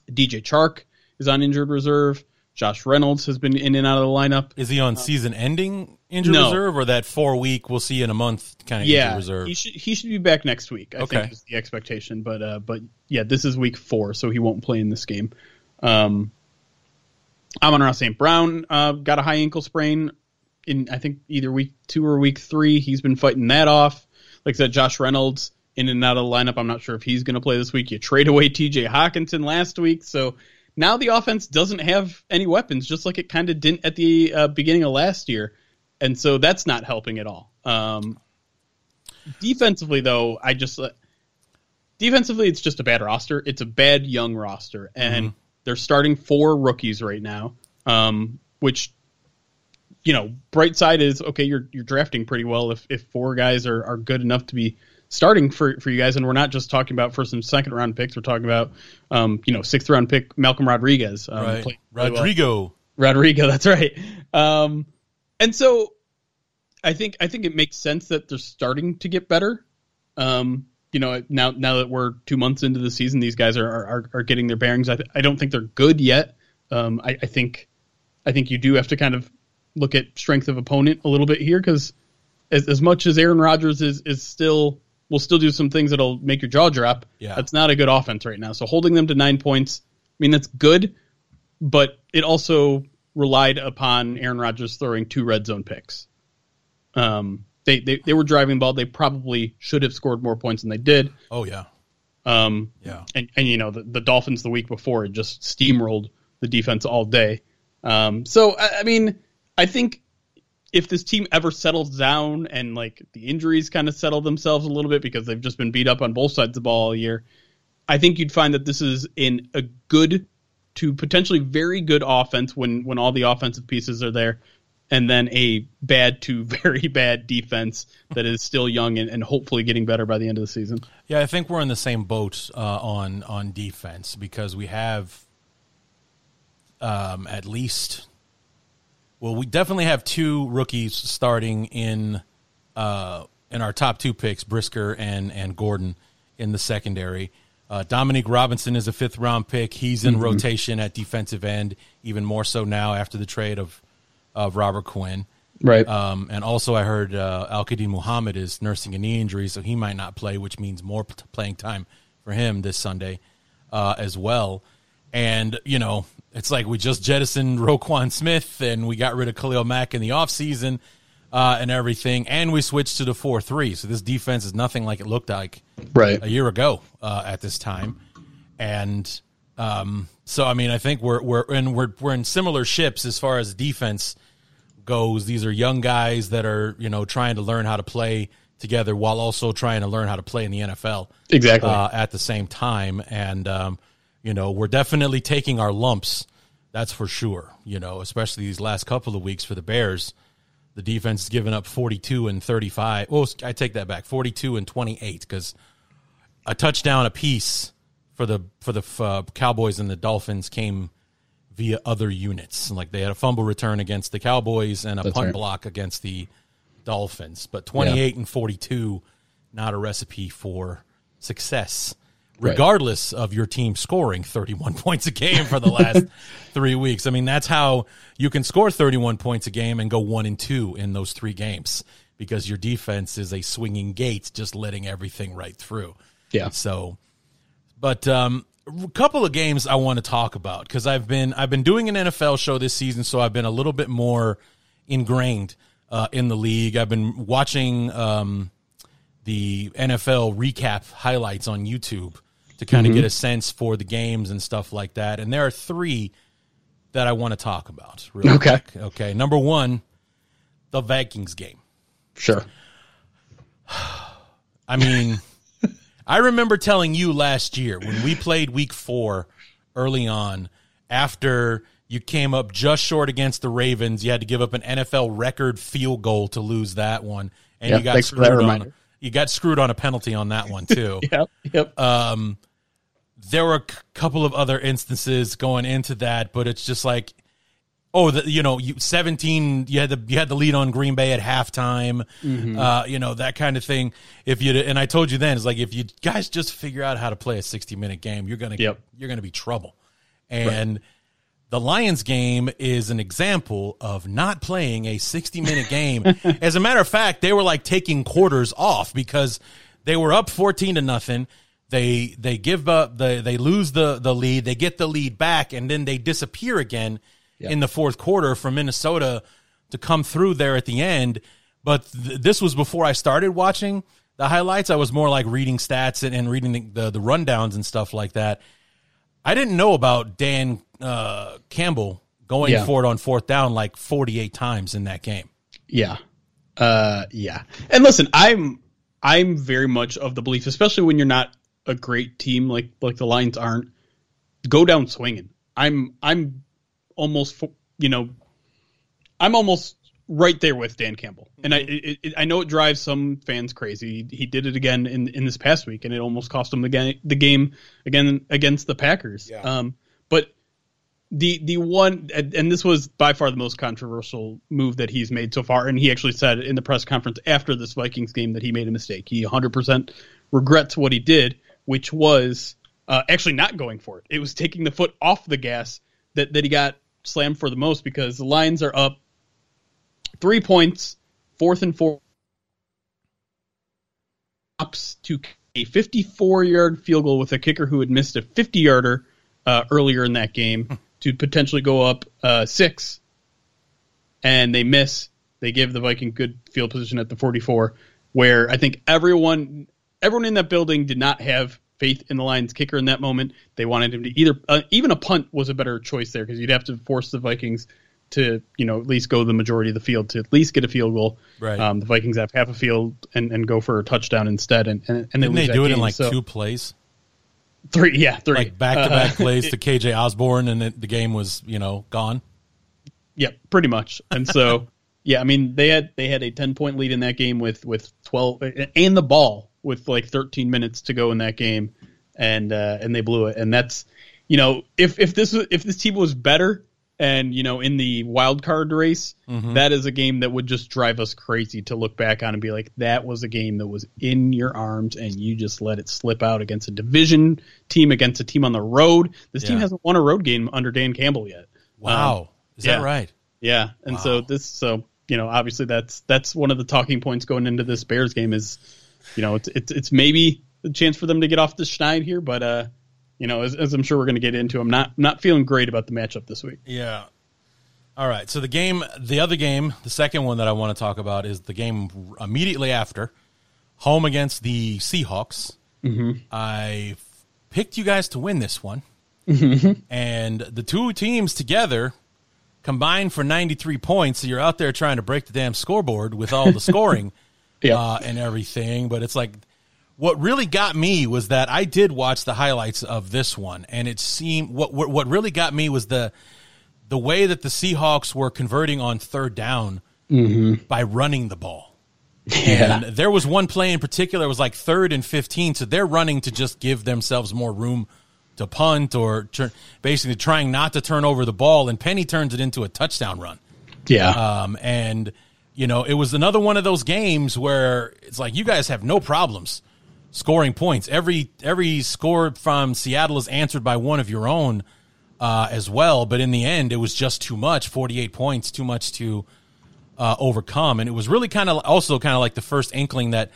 DJ Chark is on injured reserve. Josh Reynolds has been in and out of the lineup. Is he on uh, season ending injured no. reserve or that four week we'll see in a month kind of yeah, injured reserve? He should he should be back next week, I okay. think is the expectation. But uh but yeah, this is week four, so he won't play in this game. Um Amon-Ra St. Brown uh, got a high ankle sprain in I think either week two or week three. He's been fighting that off. Like I said, Josh Reynolds in and out of the lineup. I'm not sure if he's going to play this week. You trade away T.J. Hockenson last week, so now the offense doesn't have any weapons, just like it kind of didn't at the uh, beginning of last year, and so that's not helping at all. Um, defensively, though, I just uh, defensively it's just a bad roster. It's a bad young roster, and mm-hmm. they're starting four rookies right now, um, which you know, bright side is okay. You're you're drafting pretty well if if four guys are are good enough to be starting for for you guys, and we're not just talking about first and second round picks. We're talking about um, you know sixth round pick Malcolm Rodriguez, um, right? Rodrigo, well. Rodrigo, that's right. Um, and so I think I think it makes sense that they're starting to get better. Um, you know, now now that we're two months into the season, these guys are are, are getting their bearings. I, th- I don't think they're good yet. Um, I, I think I think you do have to kind of look at strength of opponent a little bit here because as, as much as Aaron Rodgers is is still will still do some things that'll make your jaw drop. Yeah. That's not a good offense right now. So holding them to nine points, I mean, that's good, but it also relied upon Aaron Rodgers throwing two red zone picks. Um, they, they, they were driving the ball. They probably should have scored more points than they did. Oh, yeah. Um, yeah. And, and you know, the, the Dolphins the week before just steamrolled the defense all day. Um, so, I, I mean, I think if this team ever settles down and like the injuries kind of settle themselves a little bit because they've just been beat up on both sides of the ball all year, I think you'd find that this is in a good to potentially very good offense when when all the offensive pieces are there. and then a bad to very bad defense that is still young and, and hopefully getting better by the end of the season. Yeah, I think we're in the same boat uh, on on defense because we have um, at least well, we definitely have two rookies starting in uh, in our top two picks, Brisker and and Gordon in the secondary. Uh, Dominique Robinson is a fifth round pick. He's in mm-hmm. rotation at defensive end, even more so now after the trade of of Robert Quinn. Right. Um, and also, I heard uh, Al Quadin Muhammad is nursing a knee injury, so he might not play, which means more playing time for him this Sunday uh, as well. And, you know, it's like we just jettisoned Roquan Smith and we got rid of Khalil Mack in the offseason uh, and everything. And we switched to the 4 3. So this defense is nothing like it looked like right. a year ago uh, at this time. And um, so, I mean, I think we're, we're, in, we're, we're in similar ships as far as defense goes. These are young guys that are, you know, trying to learn how to play together while also trying to learn how to play in the NFL. Exactly. Uh, at the same time. And, um, you know, we're definitely taking our lumps. That's for sure. You know, especially these last couple of weeks for the Bears. The defense has given up 42 and 35. Oh, I take that back. 42 and 28 because a touchdown apiece for the for the uh, Cowboys and the Dolphins came via other units. Like they had a fumble return against the Cowboys and a That's punt right. block against the Dolphins. But 28 yeah. and 42 not a recipe for success regardless right. of your team scoring 31 points a game for the last three weeks. I mean, that's how you can score 31 points a game and go one and two in those three games because your defense is a swinging gate, just letting everything right through. Yeah. So, but um, a couple of games I want to talk about because I've been I've been doing an NFL show this season, so I've been a little bit more ingrained uh, in the league. I've been watching um, the NFL recap highlights on YouTube to kind of mm-hmm. get a sense for the games and stuff like that. And there are three that I want to talk about. okay. Quick. Okay. Number one, the Vikings game. Sure. I mean, I remember telling you last year when we played week four early on after you came up just short against the Ravens. You had to give up an NFL record field goal to lose that one. And yep, you got screwed on you got screwed on a penalty on that one too. yep. Yep. Um there were a couple of other instances going into that, but it's just like, oh, the, you know, you seventeen, you had the you had the lead on Green Bay at halftime, mm-hmm. uh, you know that kind of thing. If you and I told you then, it's like if you guys just figure out how to play a sixty minute game, you're gonna yep. you're gonna be trouble. And right. the Lions game is an example of not playing a sixty minute game. As a matter of fact, they were like taking quarters off because they were up fourteen to nothing they they give up the they lose the the lead, they get the lead back, and then they disappear again in the fourth quarter for Minnesota to come through there at the end. But th- this was before I started watching the highlights. I was more like reading stats and, and reading the, the, the rundowns and stuff like that. I didn't know about Dan uh, Campbell going yeah. for it on fourth down like 48 times in that game. Yeah. Uh, yeah. And listen, I'm I'm very much of the belief, especially when you're not a great team like like the Lions aren't, go down swinging. I'm I'm almost you know I'm almost right there with Dan Campbell, and I it, it, I know it drives some fans crazy. He, he, did it again in in this past week, and it almost cost him the game the game again against the Packers. Yeah. Um, but the the one and this was by far the most controversial move that he's made so far, and he actually said in the press conference after this Vikings game that he made a mistake. He 100% regrets what he did which was uh, actually not going for it. It was taking the foot off the gas that, that he got slammed for the most because the Lions are up three points, fourth and four, ups to a 54 yard field goal with a kicker who had missed a 50 yarder uh, earlier in that game to potentially go up uh, six. And they miss. They give the Viking good field position at the 44, where I think everyone everyone in that building did not have faith in the Lions kicker in that moment. They wanted him to either uh, even a punt was a better choice there because you'd have to force the Vikings to you know at least go the majority of the field to at least get a field goal. Right. Um, the Vikings have half a field and, and go for a touchdown instead, and and, and they, they do it game. in like so, two plays. Three, yeah, three, like back to back plays to KJ Osborn, and it, the game was you know gone. Yep, yeah, pretty much. And so Yeah, I mean they had they had a ten point lead in that game with with twelve and the ball with like thirteen minutes to go in that game, and uh, and they blew it. And that's you know if if this if this team was better and you know in the wild card race, Mhm. that is a game that would just drive us crazy to look back on and be like that was a game that was in your arms and you just let it slip out against a division team against a team on the road. This team hasn't won a road game under Dan Campbell yet. Wow. Is yeah. that right? Yeah, and so this, so you know, obviously that's that's one of the talking points going into this Bears game is, you know, it's it's, it's maybe a chance for them to get off the schneid here, but uh, you know, as, as I'm sure we're going to get into, I'm not not feeling great about the matchup this week. Yeah. All right. So the game, the other game, the second one that I want to talk about is the game immediately after, home against the Seahawks. Mm-hmm. I picked you guys to win this one, Mm-hmm. and the two teams together combined for 93 points. So you're out there trying to break the damn scoreboard with all the scoring Yeah. uh, and everything. But it's like, what really got me was that I did watch the highlights of this one, and it seemed what what, what really got me was the the way that the Seahawks were converting on third down by running the ball. Yeah. And there was one play in particular, it was like third and 15. So they're running to just give themselves more room to punt or turn, basically trying not to turn over the ball. And Penny turns it into a touchdown run. yeah, Um, and, you know, it was another one of those games where it's like, you guys have no problems scoring points. Every, every score from Seattle is answered by one of your own uh, as well. But in the end, it was just too much 48 points, too much to uh, overcome. And it was really kind of also kind of like the first inkling that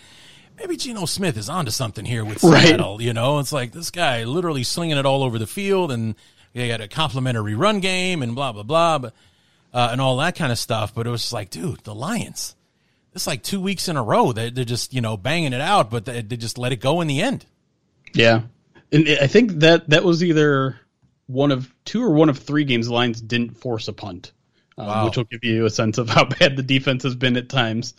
maybe Geno Smith is onto something here with Right. Seattle. You know, it's like this guy literally slinging it all over the field, and they got a complimentary run game and blah blah blah, but, uh, and all that kind of stuff. But it was like, dude, the Lions. It's like two weeks in a row that they're just you know banging it out, but they, they just let it go in the end. yeah, and I think that that was either one of two or one of three games the Lions didn't force a punt, um, Wow. which will give you a sense of how bad the defense has been at times.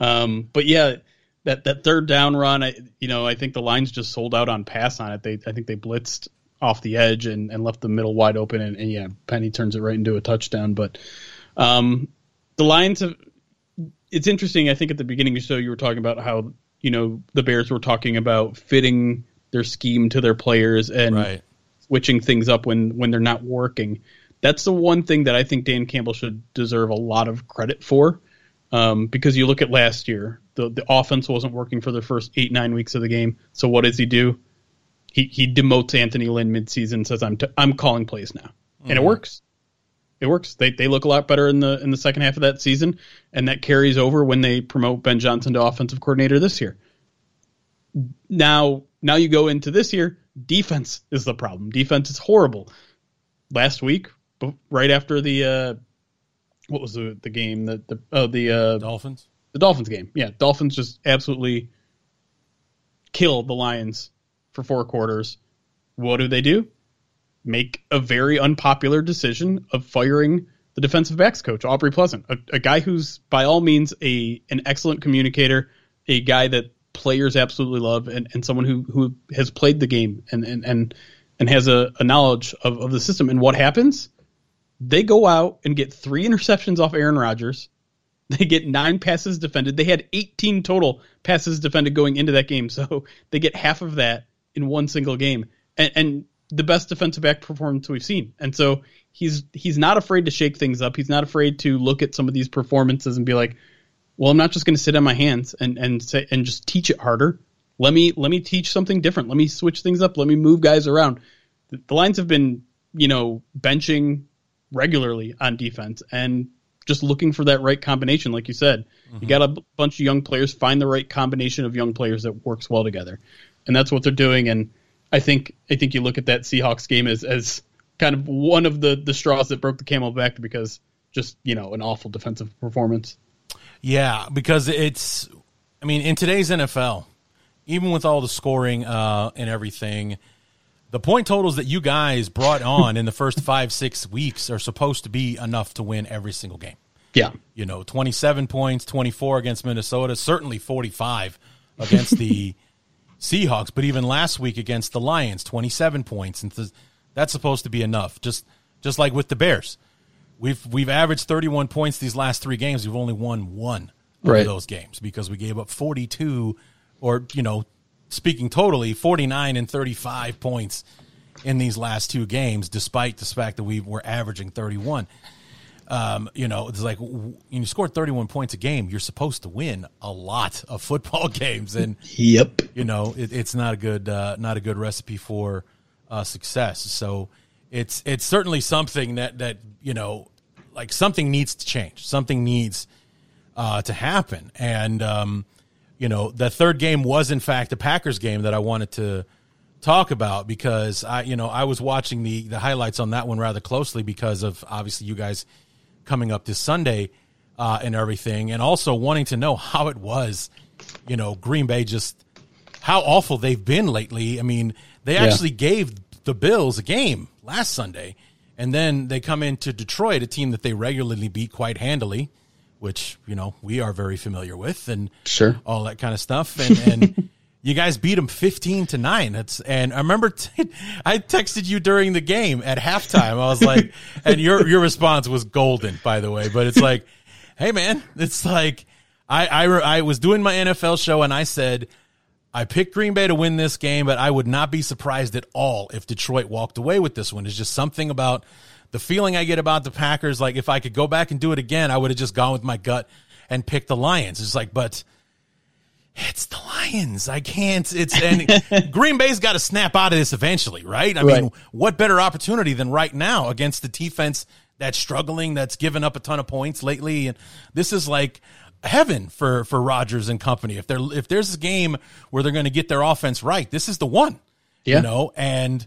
Um, but yeah, that that third down run, I you know I think the Lions just sold out on pass on it. They I think they blitzed off the edge and, and left the middle wide open, and, and yeah, Penny turns it right into a touchdown. But um, the Lions have. It's interesting. I think at the beginning of the show you were talking about how you know the Bears were talking about fitting their scheme to their players and Right. switching things up when when they're not working. That's the one thing that I think Dan Campbell should deserve a lot of credit for, um, because you look at last year, the the offense wasn't working for the first eight nine weeks of the game. So what does he do? He he demotes Anthony Lynn midseason, says I'm t- I'm calling plays now, and it works. It works. They they look a lot better in the in the second half of that season, and that carries over when they promote Ben Johnson to offensive coordinator this year. Now now you go into this year, defense is the problem. Defense is horrible. Last week, right after the uh, what was the the game that the oh the uh, Dolphins. the Dolphins game. Yeah, Dolphins just absolutely killed the Lions for four quarters. What do they do? Make a very unpopular decision of firing the defensive backs coach, Aubrey Pleasant, a, a guy who's by all means a an excellent communicator, a guy that players absolutely love, and, and someone who, who has played the game and and and, and has a, a knowledge of, of the system. And what happens? They go out and get three interceptions off Aaron Rodgers. They get nine passes defended. They had 18 total passes defended going into that game, so they get half of that in one single game, and, and the best defensive back performance we've seen. And so he's he's not afraid to shake things up. He's not afraid to look at some of these performances and be like, "Well, I'm not just going to sit on my hands and and say and just teach it harder. Let me let me teach something different. Let me switch things up. Let me move guys around." The, the Lions have been, you know, benching regularly on defense and just looking for that right combination, like you said. You mm-hmm. got a b- bunch of young players, find the right combination of young players that works well together, and that's what they're doing. And I think I think you look at that Seahawks game as as kind of one of the the straws that broke the camel back because just you know an awful defensive performance. Yeah, because it's, I mean, in today's NFL, even with all the scoring uh, and everything, the point totals that you guys brought on in the first five, six weeks are supposed to be enough to win every single game. Yeah, You know, 27 points, 24 against Minnesota, certainly 45 against the Seahawks, but even last week against the Lions, 27 points. And th- that's supposed to be enough, just just like with the Bears. we've we've averaged 31 points these last three games. We've only won one of those games because we gave up 42, or you know, speaking totally, 49 and 35 points in these last two games, despite the fact that we were averaging 31. Um, you know, it's like when you score 31 points a game, you're supposed to win a lot of football games, and Yep. you know it, it's not a good uh, not a good recipe for uh, success. So it's it's certainly something that that you know like something needs to change. Something needs uh, to happen, and um, you know the third game was in fact a Packers game that I wanted to talk about because I you know I was watching the the highlights on that one rather closely because of obviously you guys coming up this Sunday uh, and everything, and also wanting to know how it was, you know, Green Bay just how awful they've been lately. I mean, they Yeah. actually gave the Bills a game last Sunday, and then they come into Detroit, a team that they regularly beat quite handily, which you know we are very familiar with, and Sure. all that kind of stuff, and and. You guys beat them fifteen to nine. That's and I remember t- I texted you during the game at halftime. I was like, and your your response was golden, by the way. But it's like, hey man, it's like I I I was doing my NFL show and I said I picked Green Bay to win this game, but I would not be surprised at all if Detroit walked away with this one. It's just something about the feeling I get about the Packers. Like if I could go back and do it again, I would have just gone with my gut and picked the Lions. It's like, but it's the Lions. I can't. It's and Green Bay's got to snap out of this eventually, right? I mean, what better opportunity than right now against the defense that's struggling, that's given up a ton of points lately, and this is like heaven for for Rodgers and company. If they're if there's a game where they're going to get their offense right, this is the one. Yeah. You know, and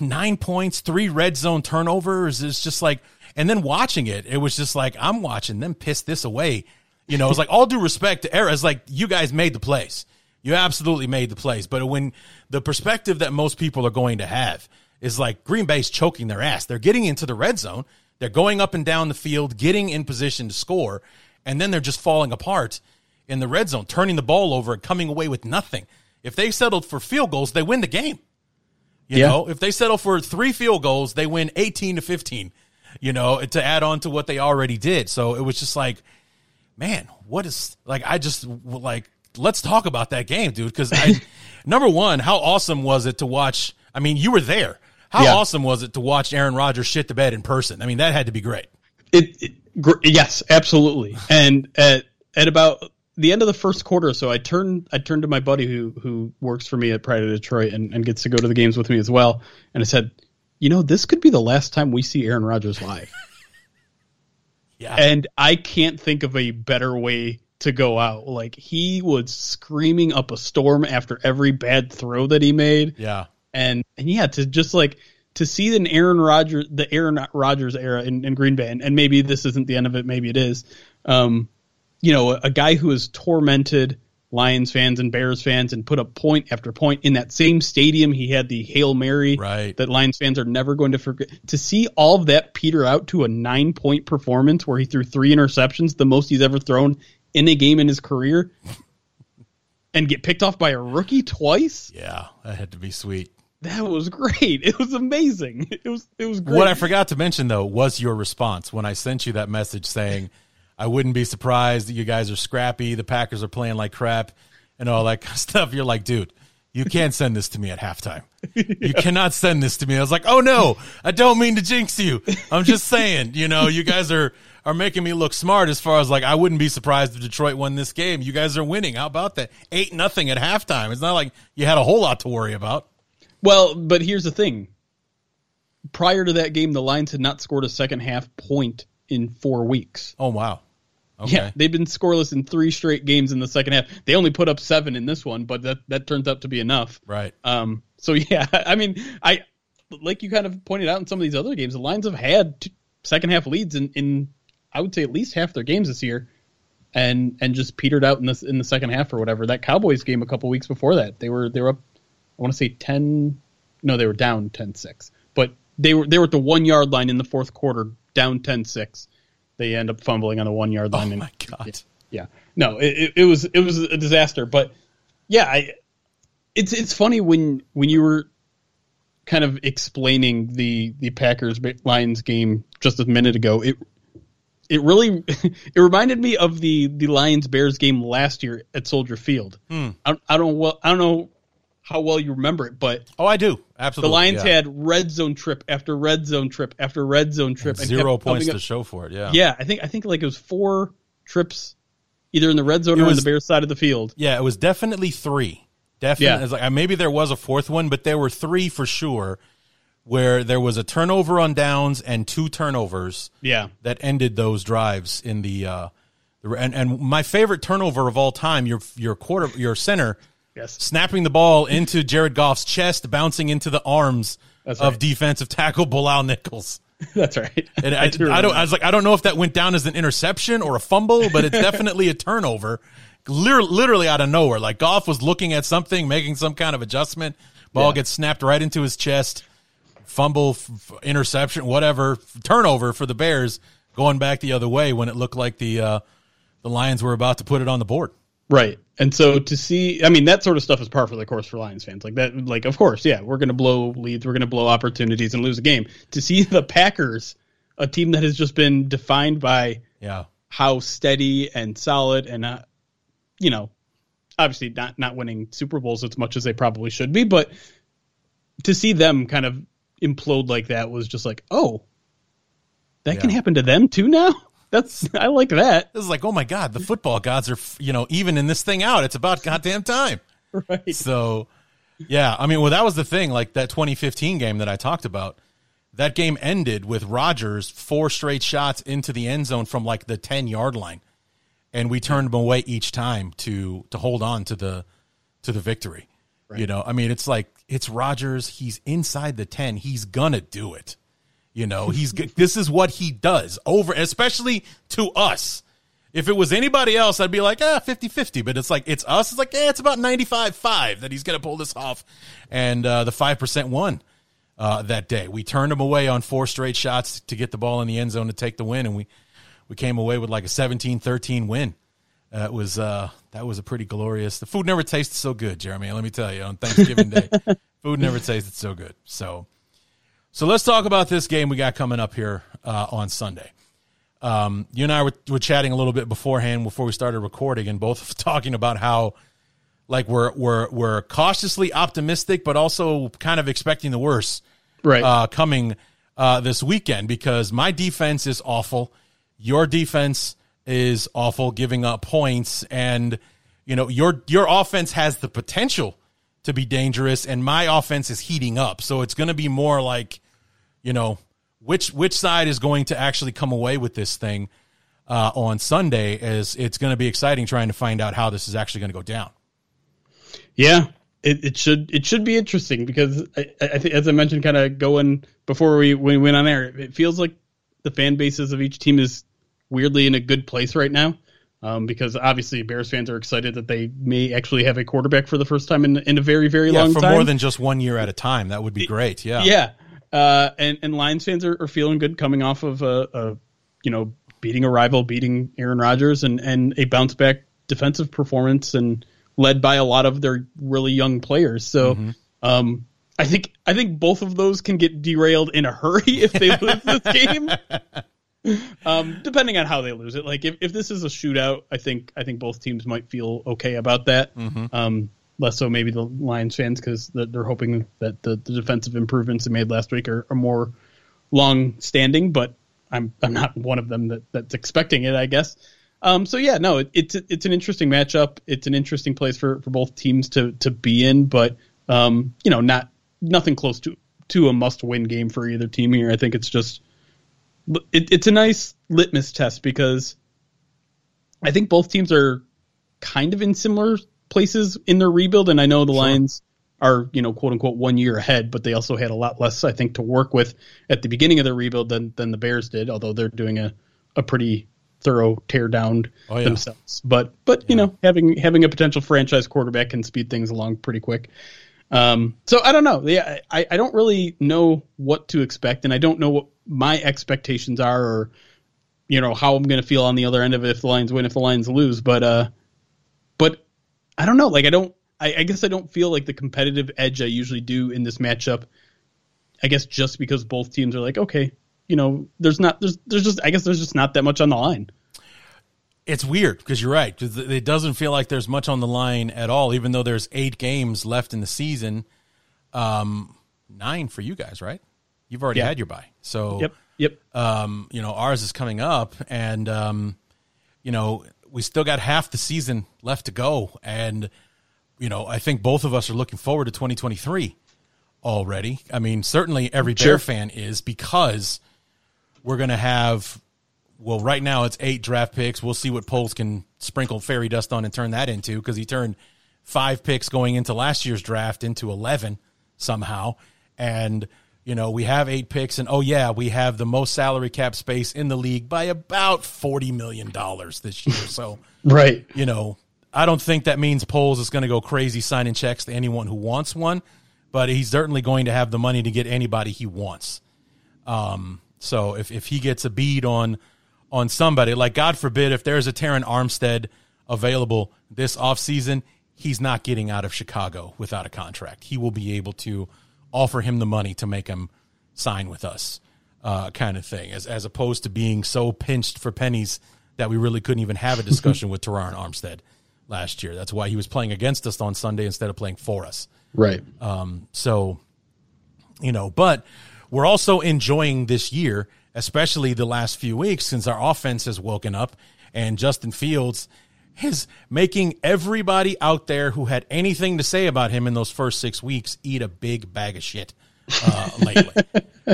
nine points, three red zone turnovers is just like, and then watching it, it was just like I'm watching them piss this away. You know, it's like all due respect to Era, it's like you guys made the plays. You absolutely made the plays. But when the perspective that most people are going to have is like Green Bay's choking their ass, they're getting into the red zone, they're going up and down the field, getting in position to score, and then they're just falling apart in the red zone, turning the ball over and coming away with nothing. If they settled for field goals, they win the game. You Yeah. know, if they settle for three field goals, they win 18 to 15, you know, to add on to what they already did. So it was just like, man, what is like, I just like, let's talk about that game, dude. Cause I, number one, how awesome was it to watch? I mean, you were there. How Yeah. awesome was it to watch Aaron Rodgers shit the bed in person? I mean, that had to be great. It, it gr- yes, absolutely. And at at about the end of the first quarter, so I turned I turned to my buddy who who works for me at Pride of Detroit and, and gets to go to the games with me as well, and I said, you know, this could be the last time we see Aaron Rodgers live. Yeah. and I can't think of a better way to go out. Like he was screaming up a storm after every bad throw that he made, yeah. and and yeah, to just like to see an Aaron Rodgers, the Aaron Rodgers era in, in Green Bay, and, and maybe this isn't the end of it, maybe it is. Um, you know, a, a guy who is tormented Lions fans and Bears fans and put up point after point in that same stadium. He had the Hail Mary Right. that Lions fans are never going to forget. To see all of that peter out to a nine point performance where he threw three interceptions, the most he's ever thrown in a game in his career, and get picked off by a rookie twice. Yeah. That had to be sweet. That was great. It was amazing. It was it was great. What I forgot to mention though was your response when I sent you that message saying, "I wouldn't be surprised that you guys are scrappy. The Packers are playing like crap, and all that kind of stuff." You're like, dude, you can't send this to me at halftime. You cannot send this to me. I was like, oh no, I don't mean to jinx you. I'm just saying, you know, you guys are are making me look smart as far as like I wouldn't be surprised if Detroit won this game. You guys are winning. How about that? Eight nothing at halftime. It's not like you had a whole lot to worry about. Well, but here's the thing. Prior to that game, the Lions had not scored a second half point in four weeks. Oh wow. Okay. Yeah, they've been scoreless in three straight games in the second half. They only put up seven in this one, but that that turns out to be enough. Right. Um, so yeah, I mean, I like you kind of pointed out in some of these other games, the Lions have had two, second half leads in, in I would say at least half their games this year, and and just petered out in this in the second half or whatever. That Cowboys game a couple weeks before that, they were they were up, I want to say ten, no, they were down 10-6. but they were they were at the one yard line in the fourth quarter, down 10-6. They end up fumbling on the one yard Oh line. and, my god. yeah, no, it, it, it was it was a disaster. But yeah, I, it's it's funny when when you were kind of explaining the the Packers Lions game just a minute ago, it it really it reminded me of the the Lions Bears game last year at Soldier Field. Hmm. I, I don't well I don't know how well you remember it, but Oh, I do. Absolutely. the Lions yeah. had red zone trip after red zone trip after red zone trip and zero points to show for it. Yeah. Yeah, I think I think like it was four trips, either in the red zone It or on the Bears side of the field. Yeah, it was definitely three. Definitely, Yeah. it's like maybe there was a fourth one, but there were three for sure, where there was a turnover on downs and two turnovers Yeah, that ended those drives in the. Uh, the and and my favorite turnover of all time, your your quarter your center yes, snapping the ball into Jared Goff's chest, bouncing into the arms That's of right. defensive tackle Bilal Nichols. that's right. And I, do I, don't. I was like, I don't know if that went down as an interception or a fumble, but it's definitely a turnover, Lir- literally out of nowhere. Like Goff was looking at something, making some kind of adjustment. Ball Yeah. gets snapped right into his chest. Fumble, f- interception, whatever, turnover for the Bears. Going back the other way when it looked like the uh, the Lions were about to put it on the board. Right. And so to see, I mean, that sort of stuff is par for the course for Lions fans. Like that, like, of course, yeah, we're going to blow leads, we're going to blow opportunities and lose a game. To see the Packers, a team that has just been defined by Yeah, how steady and solid and, uh, you know, obviously not, not winning Super Bowls as much as they probably should be, but to see them kind of implode like that was just like, oh, that can happen to them too now? That's, I like that. this is like, oh my god, the football gods are you know even in this thing out. It's about goddamn time. Right. So, yeah, I mean, well, that was the thing. Like that 2015 game that I talked about, that game ended with Rodgers four straight shots into the end zone from like the 10 yard line, and we turned them away each time to to hold on to the to the victory. You know, I mean, it's like it's Rodgers. He's inside the 10. He's gonna do it. You know, he's this is what he does over, especially to us. If it was anybody else, I'd be like, ah, 50 50. But it's like, it's us. It's like, yeah, it's about 95 5 that he's going to pull this off. And uh, the 5% won uh, that day. We turned him away on four straight shots to get the ball in the end zone to take the win. And we, we came away with like a 17 13 win. Uh, it was uh, that was a pretty glorious. The food never tasted so good, Jeremy. Let me tell you, on Thanksgiving Day, food never tasted so good. So, so let's talk about this game we got coming up here uh, on Sunday. Um, you and I were, were chatting a little bit beforehand before we started recording, and both talking about how like we're we're we're cautiously optimistic, but also kind of expecting the worst Right. uh, coming uh, this weekend because my defense is awful. Your defense is awful, giving up points, and you know your your offense has the potential to be dangerous, and my offense is heating up. So it's going to be more like, you know, which which side is going to actually come away with this thing uh, on Sunday? is it's going to be exciting trying to find out how this is actually going to go down. Yeah, it, it should it should be interesting because I, I think as I mentioned, kind of going before we we went on air, it feels like the fan bases of each team is weirdly in a good place right now. Um, because obviously Bears fans are excited that they may actually have a quarterback for the first time in in a very very Yeah, long for time. more than just one year at a time, that would be great. Yeah, yeah, uh, and and Lions fans are, are feeling good coming off of a, a you know beating a rival, beating Aaron Rodgers, and and a bounce back defensive performance, and led by a lot of their really young players. So, um, I think I think both of those can get derailed in a hurry if they lose this game. Um, depending on how they lose it, like if, if this is a shootout, I think I think both teams might feel okay about that. Um, less so maybe the Lions fans because they're hoping that the, the defensive improvements they made last week are, are more long standing. But I'm I'm not one of them that, that's expecting it. I guess. Um, so yeah, no, it, it's it's an interesting matchup. It's an interesting place for, for both teams to to be in, but um, you know, not nothing close to to a must win game for either team here. I think it's just it, it's a nice litmus test because I think both teams are kind of in similar places in their rebuild, and I know the Lions are you know quote unquote one year ahead, but they also had a lot less I think to work with at the beginning of their rebuild than than the Bears did, although they're doing a a pretty thorough tear down Oh, yeah. themselves. But but you know having having a potential franchise quarterback can speed things along pretty quick. Um, so I don't know. Yeah, I, I don't really know what to expect, and I don't know what my expectations are, or you know how I'm going to feel on the other end of it if the Lions win, if the Lions lose. But uh, I don't know. Like I don't. I, I guess I don't feel like the competitive edge I usually do in this matchup I guess just because both teams are like, okay, you know, there's not there's there's just I guess there's just not that much on the line. It's weird because you're right it doesn't feel like there's much on the line at all, even though there's eight games left in the season. Um, nine for you guys, right? You've already Yeah. had your bye, so Yep. Yep. um, you know, ours is coming up, and um, you know, we still got half the season left to go, and you know, I think both of us are looking forward to 2023 already. I mean, certainly every Bear Sure. fan is because we're going to have. Well, right now it's eight draft picks. We'll see what Poles can sprinkle fairy dust on and turn that into because he turned five picks going into last year's draft into 11 somehow. And, you know, we have eight picks. And oh, yeah, we have the most salary cap space in the league by about $40 million this year. So, Right. you know, I don't think that means Poles is going to go crazy signing checks to anyone who wants one, but he's certainly going to have the money to get anybody he wants. Um, so if, if he gets a bead on on somebody, like God forbid, if there's a Terron Armstead available this offseason, he's not getting out of Chicago without a contract. He will be able to offer him the money to make him sign with us, uh, kind of thing, as as opposed to being so pinched for pennies that we really couldn't even have a discussion with Terron Armstead last year. That's why he was playing against us on Sunday instead of playing for us. Right. So, you know, but we're also enjoying this year, especially the last few weeks, since our offense has woken up and Justin Fields is making everybody out there who had anything to say about him in those first six weeks eat a big bag of shit uh, lately.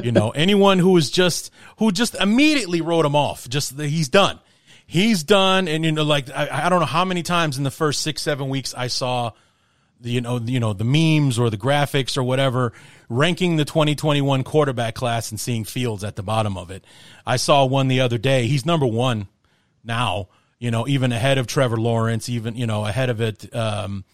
you know, anyone who was just who just immediately wrote him off, just that he's done. He's done, and you know, like I, I don't know how many times in the first six, seven weeks I saw the you know you know the memes or the graphics or whatever ranking the 2021 quarterback class and seeing Fields at the bottom of it. I saw one the other day. He's number 1 now, you know, even ahead of Trevor Lawrence, even you know ahead of it um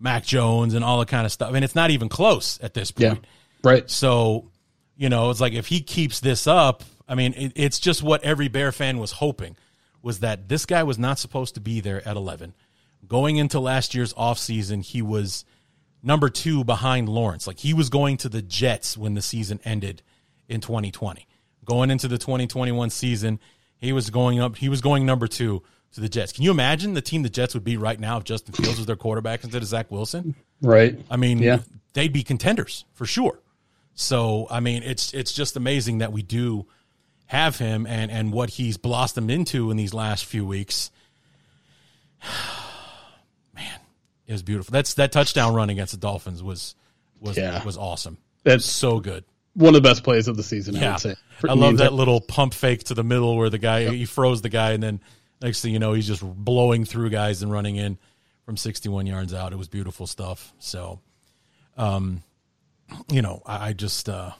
Mac Jones and all that kind of stuff. And it's not even close at this Yeah. point. Right. So, you know, it's like if he keeps this up, I mean, it, it's just what every Bear fan was hoping was that this guy was not supposed to be there at 11. Going into last year's offseason, he was number two behind Lawrence. Like he was going to the Jets when the season ended in 2020. Going into the 2021 season, he was going up, he was going number two to the Jets. Can you imagine the team the Jets would be right now if Justin Fields was their quarterback instead of Zach Wilson? Right. I mean, Yeah. they'd be contenders for sure. So, I mean, it's it's just amazing that we do have him and and what he's blossomed into in these last few weeks. Man, it was beautiful. That's that touchdown run against the Dolphins was was Yeah. was awesing. That's So good. one of the best plays of the season. I Yeah, would say. I love that little pump fake to the middle where the guy he froze the guy and then next thing you know he's just blowing through guys and running in from 61 yards out. It was beautiful stuff. So, um, you know, I, I just, uh,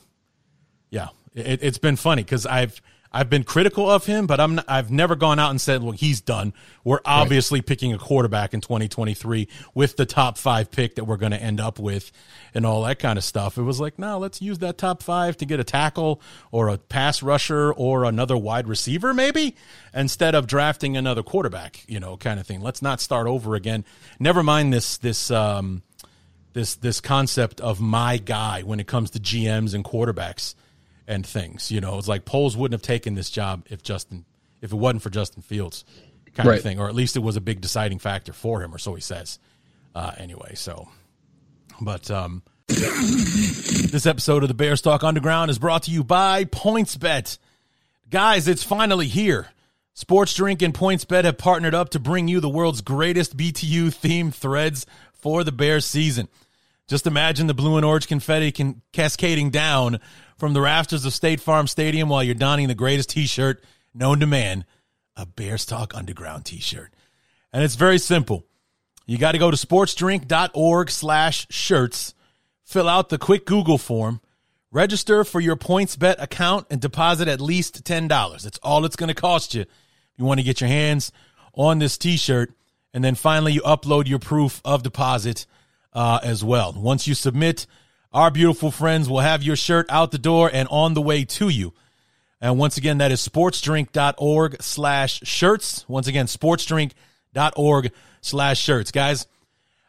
yeah, it, it's been funny because I've I've been critical of him, but I'm not, I've never gone out and said, "Well, he's done." We're obviously picking a quarterback in 2023 with the top five pick that we're going to end up with, and all that kind of stuff. It was like, no, let's use that top five to get a tackle or a pass rusher or another wide receiver, maybe instead of drafting another quarterback, you know, kind of thing. Let's not start over again. Never mind this this um, this this concept of my guy when it comes to GMs and quarterbacks and things. You know, it's like Poles wouldn't have taken this job if Justin if it wasn't for Justin Fields kind Right. of thing, or at least it was a big deciding factor for him, or so he says. Uh, anyway, so but um this episode of the Bears Talk Underground is brought to you by PointsBet. Guys, it's finally here. Sports Drink and PointsBet have partnered up to bring you the world's greatest BTU themed threads for the Bears season. Just imagine the blue and orange confetti can cascading down from the rafters of State Farm Stadium while you're donning the greatest t-shirt known to man, a Bears Talk Underground t-shirt. And it's very simple. You got to go to sportsdrink.org slash shirts, fill out the quick Google form, register for your PointsBet account, and deposit at least $10. That's all it's going to cost you. If you want to get your hands on this t-shirt, and then finally you upload your proof of deposit uh, as well. Once you submit, our beautiful friends will have your shirt out the door and on the way to you. And once again, that is sportsdrink.org slash shirts. Once again, sportsdrink.org slash shirts. Guys,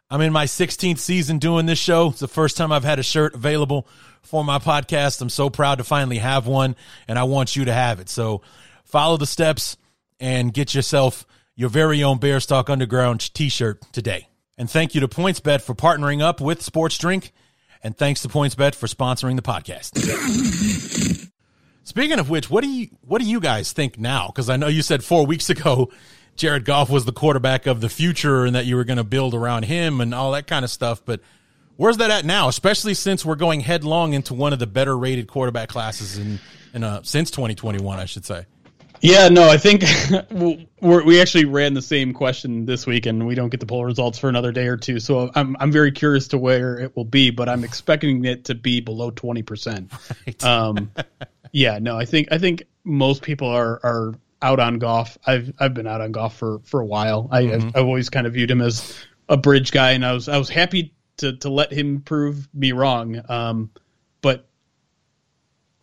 I'm in my 16th season doing this show. It's the first time I've had a shirt available for my podcast. I'm so proud to finally have one, and I want you to have it. So follow the steps and get yourself your very own Bears Talk Underground t shirt today. And thank you to PointsBet for partnering up with Sports Drink. And thanks to PointsBet for sponsoring the podcast. Speaking of which, what do you what do you guys think now? Because I know you said four weeks ago Jared Goff was the quarterback of the future and that you were going to build around him and all that kind of stuff. But where's that at now? Especially since we're going headlong into one of the better rated quarterback classes in in uh, since 2021, I should say. Yeah, no, I think we're, we actually ran the same question this week, and we don't get the poll results for another day or two. So I'm I'm very curious to where it will be, but I'm expecting it to be below 20 percent. Um, yeah, no, I think I think most people are are out on Goff. I've I've been out on Goff for for a while. I, mm-hmm. I've, I've, always kind of viewed him as a bridge guy, and I was I was happy to to let him prove me wrong. Um, but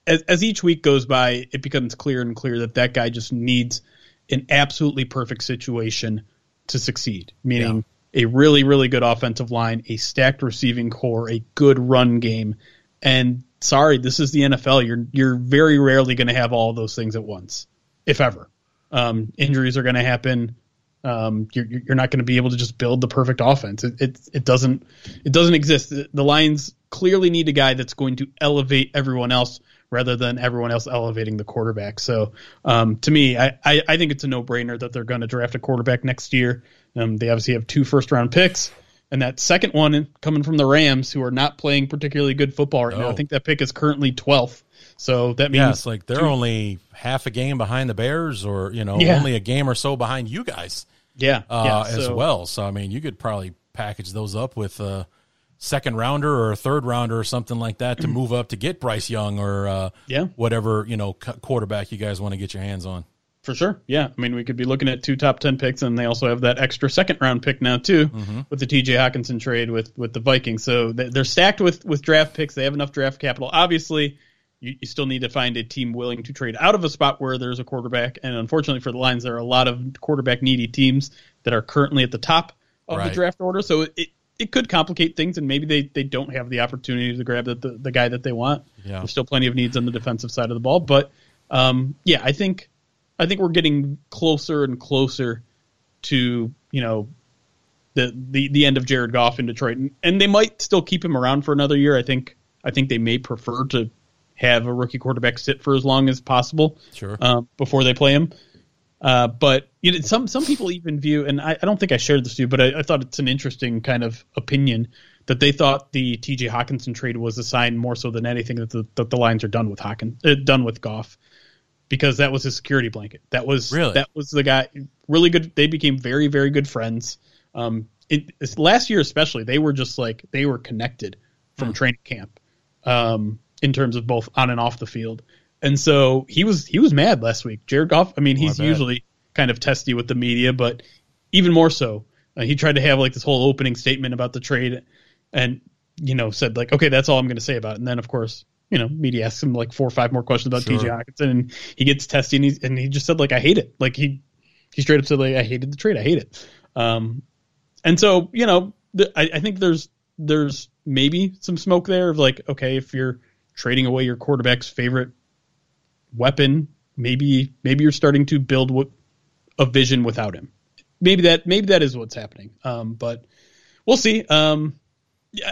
as as each week goes by, it becomes clear and clear that that guy just needs an absolutely perfect situation to succeed. Meaning. Yeah. A really, really good offensive line, a stacked receiving corps, a good run game, and sorry, this is the NFL. You're you're very rarely going to have all those things at once if ever. Um, injuries are going to happen. Um, you're, you're not going to be able to just build the perfect offense. It, it, it doesn't it doesn't exist. The Lions clearly need a guy that's going to elevate everyone else rather than everyone else elevating the quarterback. So um, to me, I, I, I, think it's a no brainer that they're going to draft a quarterback next year. Um, they obviously have two first round picks. And that second one coming from the Rams, who are not playing particularly good football right now. I think that pick is currently 12th. So that means yes, like they're two, only half a game behind the Bears, or you know, yeah. only a game or so behind you guys. Yeah, uh, yeah so, as well. So I mean, you could probably package those up with a second rounder or a third rounder or something like that to move up to get Bryce Young or uh, yeah, whatever you know quarterback you guys want to get your hands on. For sure, yeah. I mean, we could be looking at two top ten picks, and they also have that extra second round pick now too, mm-hmm. with the T.J. Hockenson trade with with the Vikings. So they're stacked with with draft picks. They have enough draft capital. Obviously, you, you, still need to find a team willing to trade out of a spot where there's a quarterback. And unfortunately for the Lions, there are a lot of quarterback needy teams that are currently at the top of right. the draft order. So it, it could complicate things, and maybe they, they don't have the opportunity to grab the, the, the guy that they want. Yeah. There's still plenty of needs on the defensive side of the ball, but um, yeah, I think I think we're getting closer and closer to you know the the, the end of Jared Goff in Detroit, and, and they might still keep him around for another year. I think I think they may prefer to have a rookie quarterback sit for as long as possible sure. Um, before they play him. Uh, but you know, some some people even view, and I, I don't think I shared this you, but I, I, thought it's an interesting kind of opinion that they thought the T.J. Hockenson trade was a sign more so than anything that the, that the Lions are done with Hawkins, uh, done with Goff, because that was his security blanket. That was really that was the guy. Really good. They became very very good friends. Um, it, last year especially, they were just like they were connected from hmm. training camp. Um, in terms of both on and off the field. And so he was he was mad last week. Jared Goff. I mean, he's usually kind of testy with the media, but even more so, uh, he tried to have like this whole opening statement about the trade, and you know said like, okay, that's all I'm going to say about it. And then of course, you know, media asks him like four or five more questions about sure. T.J. Hockenson, and he gets testy, and he and he just said like, I hate it. Like he he straight up said like, I hated the trade. I hate it. Um, and so you know, the, I, I think there's there's maybe some smoke there of like, okay, if you're trading away your quarterback's favorite weapon. Maybe maybe you're starting to build a vision without him. Maybe that maybe that is what's happening. Um, but we'll see. Um,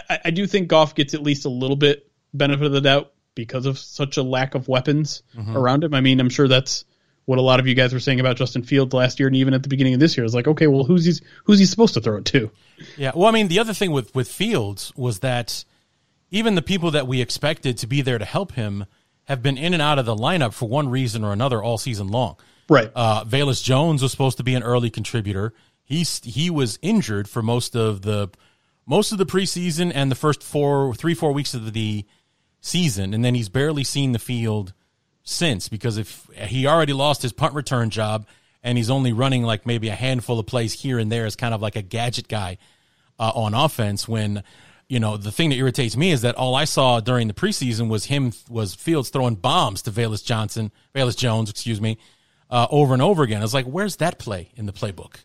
I, I, do think Goff gets at least a little bit benefit of the doubt because of such a lack of weapons mm-hmm. around him. I mean, I'm sure that's what a lot of you guys were saying about Justin Fields last year and even at the beginning of this year. It's like, okay, well, who's he, who's he supposed to throw it to? Yeah. Well, I mean, the other thing with with Fields was that even the people that we expected to be there to help him have been in and out of the lineup for one reason or another all season long. Right. Uh, Velus Jones was supposed to be an early contributor. He's he was injured for most of the most of the preseason and the first four three four weeks of the season, and then he's barely seen the field since because if he already lost his punt return job and he's only running like maybe a handful of plays here and there as kind of like a gadget guy uh, on offense when you know, the thing that irritates me is that all I saw during the preseason was him was Fields throwing bombs to Velus Johnson, Velus Jones, excuse me, uh, over and over again. I was like, where's that play in the playbook?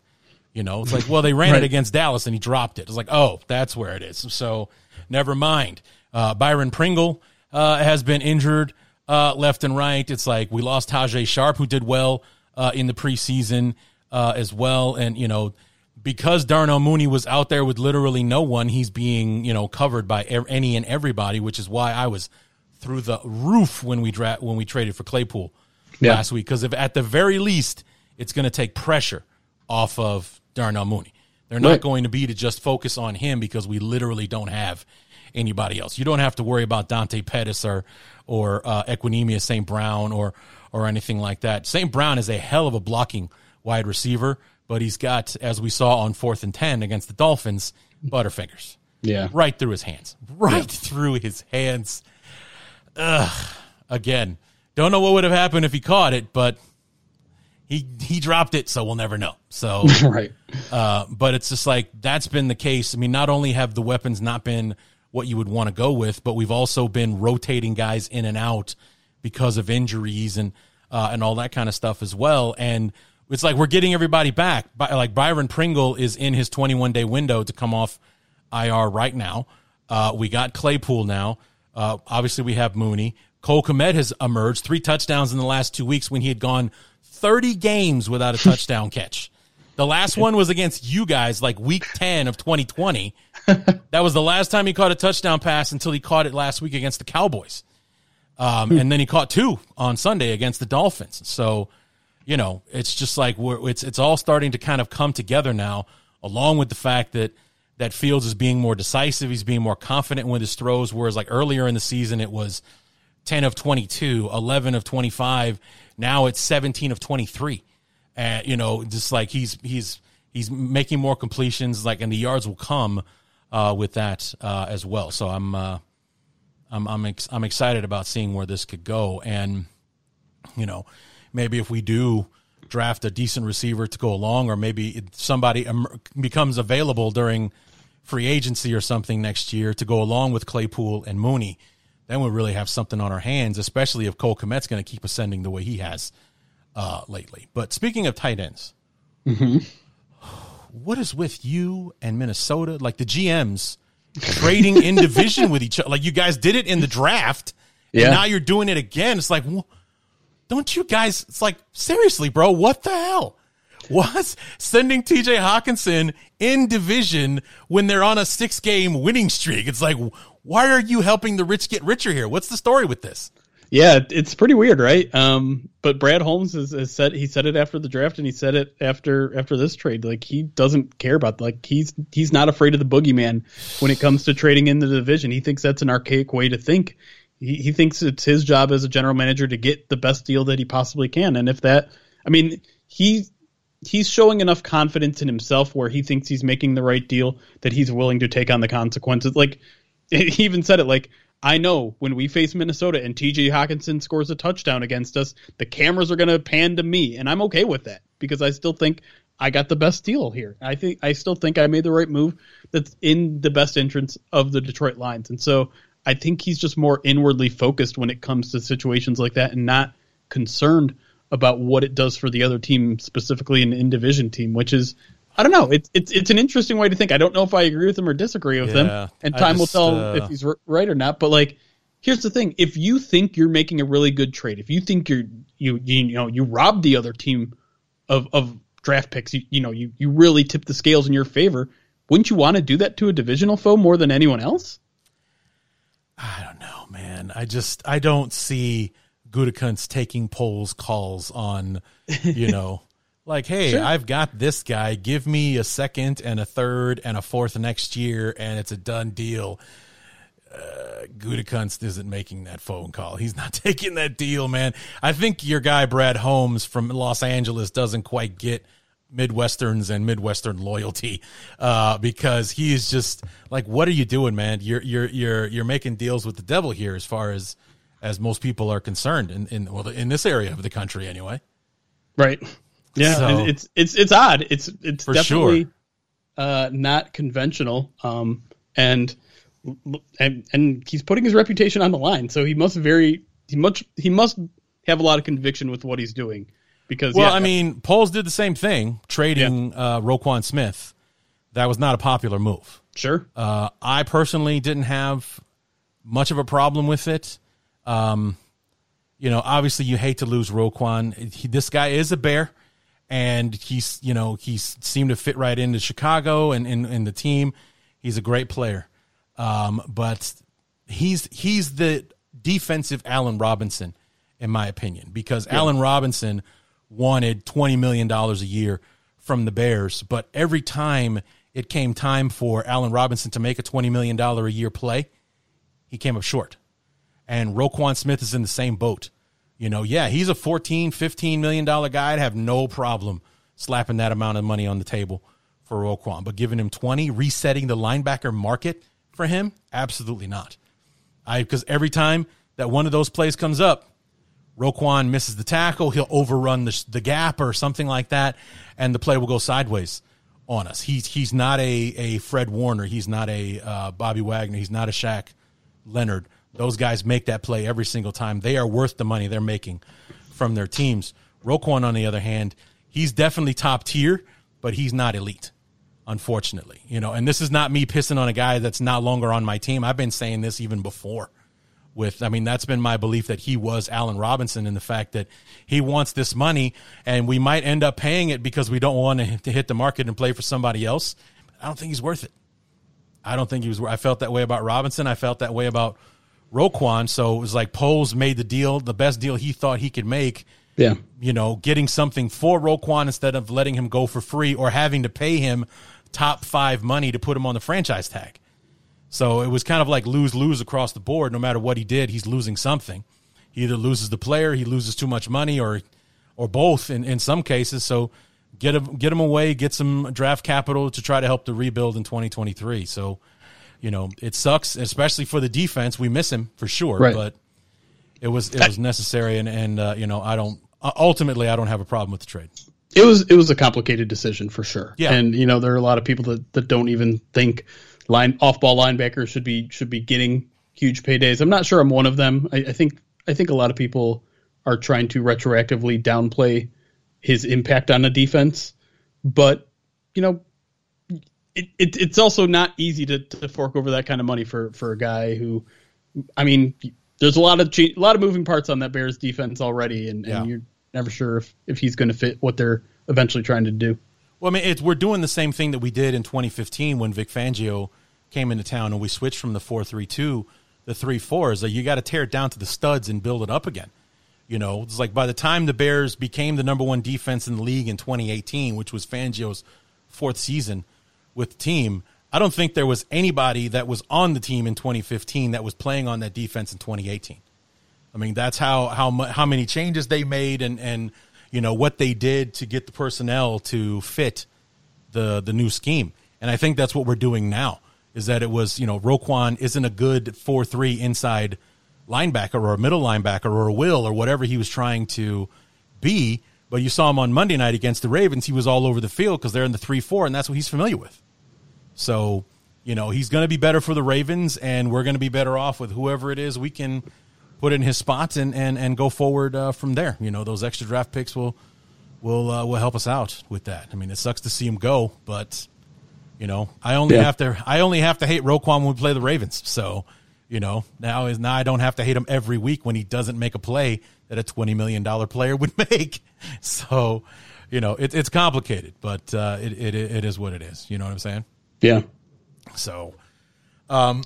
You know, it's like, well, they ran Right. it against Dallas and he dropped it. It's like, oh, that's where it is. So never mind. Uh, Byron Pringle uh, has been injured uh, left and right. It's like we lost Tajae Sharpe, who did well uh, in the preseason uh, as well. And, you know, because Darnell Mooney was out there with literally no one, he's being, you know, covered by any and everybody, which is why I was through the roof when we dra- when we traded for Claypool Yeah. last week. Because if at the very least, it's going to take pressure off of Darnell Mooney. They're not Right. going to be to just focus on him because we literally don't have anybody else. You don't have to worry about Dante Pettis or or uh, Equanimeous St. Brown or or anything like that. St. Brown is a hell of a blocking wide receiver, but he's got, as we saw on fourth and ten against the Dolphins, butterfingers Yeah. right through his hands, right through his hands. Ugh. Again, don't know what would have happened if he caught it, but he he dropped it, so we'll never know. So right. uh, but it's just like that's been the case. I mean, not only have the weapons not been what you would want to go with, but we've also been rotating guys in and out because of injuries and uh, and all that kind of stuff as well. And it's like we're getting everybody back. By, like Byron Pringle is in his 21 day window to come off IR right now. Uh, we got Claypool now. Uh, obviously, we have Mooney. Cole Kmet has emerged three touchdowns in the last two weeks when he had gone 30 games without a touchdown catch. The last one was against you guys, like week 10 of 2020. that was the last time he caught a touchdown pass until he caught it last week against the Cowboys. Um, and then he caught two on Sunday against the Dolphins. So, you know, it's just like we're, it's it's all starting to kind of come together now, along with the fact that that Fields is being more decisive. He's being more confident with his throws. Whereas like earlier in the season, it was 10 of 22, 11 of 25. Now it's 17 of 23. And, you know, just like he's, he's, he's making more completions, like, and the yards will come, uh, with that, uh, as well. So I'm, uh, I'm, I'm, ex- I'm excited about seeing where this could go. And, you know, maybe if we do draft a decent receiver to go along, or maybe somebody becomes available during free agency or something next year to go along with Claypool and Mooney, then we'll really have something on our hands, especially if Cole Kmet's going to keep ascending the way he has uh, lately. But speaking of tight ends, what is with you and Minnesota? Like the GMs trading in division with each other. Like you guys did it in the draft, Yeah. and now you're doing it again. It's like, wh- don't you guys? It's like seriously, bro. What the hell? What's sending TJ Hockenson in division when they're on a six game winning streak? It's like, why are you helping the rich get richer here? What's the story with this? Yeah, it's pretty weird, right? Um, but Brad Holmes has, has said he said it after the draft, and he said it after after this trade. Like he doesn't care about like he's he's not afraid of the boogeyman when it comes to trading in the division. He thinks that's an archaic way to think. He, thinks it's his job as a general manager to get the best deal that he possibly can, and if that, I mean, he he's showing enough confidence in himself where he thinks he's making the right deal that he's willing to take on the consequences. Like he even said it like I know when we face Minnesota and TJ Hockenson scores a touchdown against us, the cameras are going to pan to me and I'm okay with that because I still think I got the best deal here. I think I still think I made the right move that's in the best interest of the Detroit Lions. And so I think he's just more inwardly focused when it comes to situations like that and not concerned about what it does for the other team, specifically an in division team, which is I don't know. It's it's it's an interesting way to think. I don't know if I agree with him or disagree with Yeah, him, and time just, will tell uh, if he's right or not. But like, here's the thing: if you think you're making a really good trade, if you think you're you you, you know you robbed the other team of of draft picks, you you know you you really tip the scales in your favor. Wouldn't you want to do that to a divisional foe more than anyone else? I don't know, man. I just I don't see Gutekunst taking Poles calls on, you know, like, hey, Sure. I've got this guy. Give me a second and a third and a fourth next year, and it's a done deal. Uh, isn't making that phone call. He's not taking that deal, man. I think your guy Brad Holmes from Los Angeles doesn't quite get Midwesterns and Midwestern loyalty, uh, because he is just like, what are you doing, man? You're you're you're you're making deals with the devil here, as far as as most people are concerned in in well in this area of the country anyway. Right. Yeah, So- it's it's it's odd. It's it's definitely sure. uh, not conventional. Um, and and and he's putting his reputation on the line, so he must very he much he must have a lot of conviction with what he's doing because Well, yeah, I mean, Poles did the same thing, trading uh, Roquan Smith. That was not a popular move. sure, Uh, I personally didn't have much of a problem with it. Um, you know, obviously, you hate to lose Roquan. He, this guy is a bear, and he's you know he seemed to fit right into Chicago and in, in the team. He's a great player, um, but he's he's the defensive Allen Robinson, in my opinion, because Allen Robinson wanted twenty million dollars a year from the Bears, but every time it came time for Allen Robinson to make a twenty million dollar a year play, he came up short. And Roquan Smith is in the same boat. You know, yeah, he's a $14, 15 million dollar guy. I'd have no problem slapping that amount of money on the table for Roquan. But giving him 20, resetting the linebacker market for him, absolutely not. I because every time that one of those plays comes up, Roquan misses the tackle, he'll overrun the, the gap or something like that, and the play will go sideways on us. He's he's not a, a Fred Warner, he's not a uh, Bobby Wagner, he's not a Shaq Leonard. Those guys make that play every single time. They are worth the money they're making from their teams. Roquan, on the other hand, he's definitely top tier, but he's not elite, unfortunately. You know, and this is not me pissing on a guy that's not longer on my team. I've been saying this even before with I mean that's been my belief that he was Allen Robinson and the fact that he wants this money and we might end up paying it because we don't want to hit the market and play for somebody else. I don't think he's worth it. I don't think he was I felt that way about Robinson. I felt that way about Roquan. So it was like Poles made the deal, the best deal he thought he could make. yeah, You know, getting something for Roquan instead of letting him go for free or having to pay him top five money to put him on the franchise tag. So it was kind of like lose lose across the board. No matter what he did, he's losing something. He either loses the player, he loses too much money, or or both in, in some cases. So get him get him away, get some draft capital to try to help the rebuild in 2023. So you know it sucks, especially for the defense. We miss him for sure, Right. but it was it was necessary, and and uh, you know I don't ultimately I don't have a problem with the trade. it was it was a complicated decision for sure. Yeah. and you know there are a lot of people that, that don't even think line off ball linebackers should be should be getting huge paydays. I'm not sure I'm one of them. I, I think I think a lot of people are trying to retroactively downplay his impact on the defense, but you know. It, it, it's also not easy to, to fork over that kind of money for, for a guy who, I mean, there's a lot of a lot of moving parts on that Bears defense already, and, Yeah. you're never sure if, if he's going to fit what they're eventually trying to do. Well, I mean, it's, we're doing the same thing that we did in 2015 when Vic Fangio came into town and we switched from the 4 3 2 the 3 4. Is like you got to tear it down to the studs and build it up again. You know, it's like by the time the Bears became the number one defense in the league in 2018, which was Fangio's fourth season with the team, I don't think there was anybody that was on the team in 2015 that was playing on that defense in 2018. I mean, that's how how how many changes they made and and you know what they did to get the personnel to fit the the new scheme. And I think that's what we're doing now. Is that it was you know Roquan isn't a good four three inside linebacker or a middle linebacker or a will or whatever he was trying to be. But you saw him on Monday night against the Ravens. He was all over the field because they're in the three four, and that's what he's familiar with. So, you know, he's going to be better for the Ravens, and we're going to be better off with whoever it is we can put in his spots and and and go forward uh, from there. You know, those extra draft picks will will uh, will help us out with that. I mean, it sucks to see him go, but you know, I only Yeah. have to I only have to hate Roquan when we play the Ravens. So, you know, now is now I don't have to hate him every week when he doesn't make a play that a twenty million dollar player would make. So, you know, it, it's complicated, but uh, it, it it is what it is. You know what I'm saying? Yeah. So, um,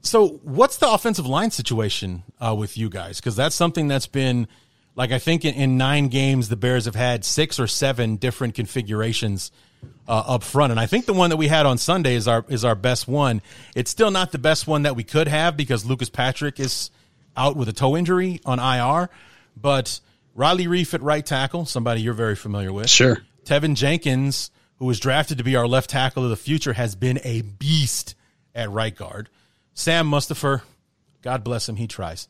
so what's the offensive line situation uh, with you guys? Because that's something that's been like I think in, in nine games the Bears have had six or seven different configurations uh, up front, and I think the one that we had on Sunday is our is our best one. It's still not the best one that we could have because Lucas Patrick is out with a toe injury on IR, but Riley Reiff at right tackle, somebody you're very familiar with. Sure. Teven Jenkins, who was drafted to be our left tackle of the future, has been a beast at right guard. Sam Mustipher, God bless him, he tries.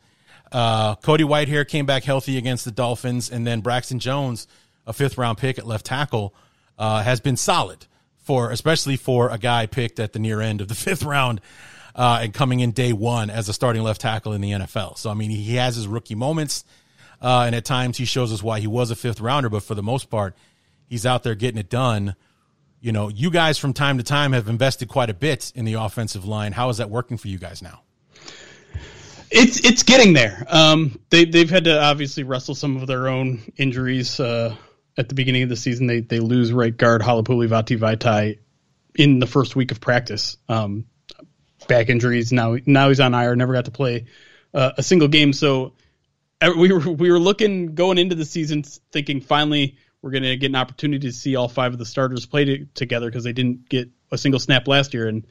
Uh, Cody Whitehair came back healthy against the Dolphins, and then Braxton Jones, a fifth round pick at left tackle, uh, has been solid for, especially for a guy picked at the near end of the fifth round. Uh, and coming in day one as a starting left tackle in the NFL. So, I mean, he has his rookie moments. uh, and at times he shows us why he was a fifth rounder. But for the most part, he's out there getting it done. You know, you guys from time to time have invested quite a bit in the offensive line. How is that working for you guys now? It's it's getting there. Um, they they've had to obviously wrestle some of their own injuries. Uh, at the beginning of the season, they they lose right guard Halapoulivaati Vaitai in the first week of practice. Um, back injuries. Now now he's on IR. Never got to play uh, a single game. So uh, we were we were looking going into the season thinking finally we're going to get an opportunity to see all five of the starters play to, together because they didn't get a single snap last year. And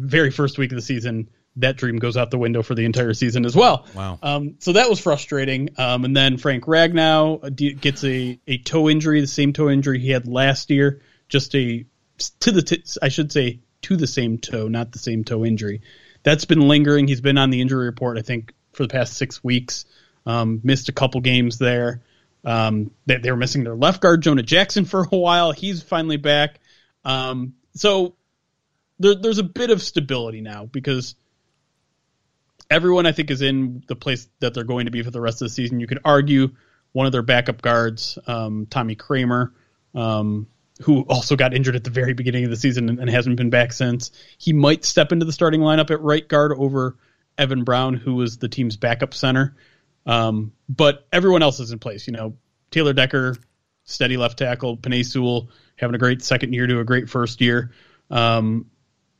very first week of the season, that dream goes out the window for the entire season as well. Wow. Um, so that was frustrating. Um, and then Frank Ragnow gets a, a toe injury, the same toe injury he had last year, just a to the t- I should say to the same toe, not the same toe injury. That's been lingering. He's been on the injury report, I think, for the past six weeks. Um, missed a couple games there. Um, they, they, were missing their left guard, Jonah Jackson, for a while. He's finally back. Um, so there, there's a bit of stability now because everyone, I think, is in the place that they're going to be for the rest of the season. You could argue one of their backup guards, um, Tommy Kraemer, um, who also got injured at the very beginning of the season and, and, hasn't been back since. He might step into the starting lineup at right guard over Evan Brown, who was the team's backup center. Um, but everyone else is in place. You know, Taylor Decker, steady left tackle. Penei Sewell having a great second year to a great first year. Um,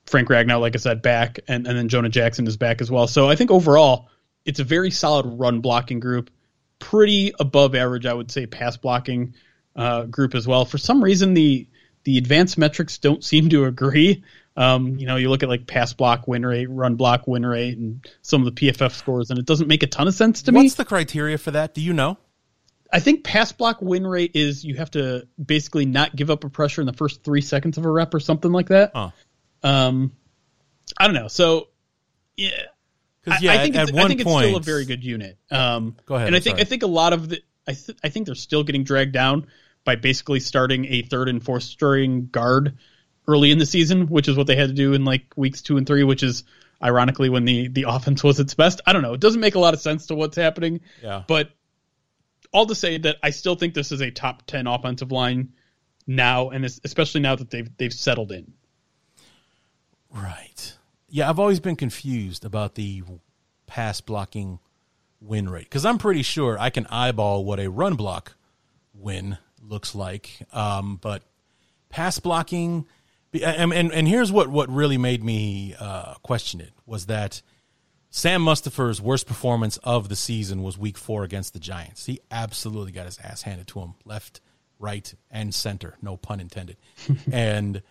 Frank Ragnow, like I said, back, and, and then Jonah Jackson is back as well. So I think overall, it's a very solid run blocking group. Pretty above average, I would say, pass blocking uh, group as well. For some reason, the the advanced metrics don't seem to agree. Um, you know, you look at like pass block win rate, run block win rate, and some of the PFF scores, and it doesn't make a ton of sense to What's me. What's the criteria for that? Do you know? I think pass block win rate is you have to basically not give up a pressure in the first three seconds of a rep or something like that. Huh. Um, I don't know. So yeah, because yeah, I, I think at, it's, at I think point, it's still a very good unit. Um, go ahead. And I think sorry. I think a lot of the I th- I think they're still getting dragged down by basically starting a third and fourth string guard early in the season, which is what they had to do in like weeks two and three, which is ironically when the the offense was its best. I don't know. It doesn't make a lot of sense to what's happening. Yeah. But all to say that I still think this is a top ten offensive line now, and especially now that they've they've settled in. Right. Yeah, I've always been confused about the pass blocking win rate because I'm pretty sure I can eyeball what a run block win looks like, um, but pass blocking. And, and, and here's what, what really made me uh, question it was that Sam Mustipher's worst performance of the season was week four against the Giants. He absolutely got his ass handed to him left, right, and center, no pun intended. and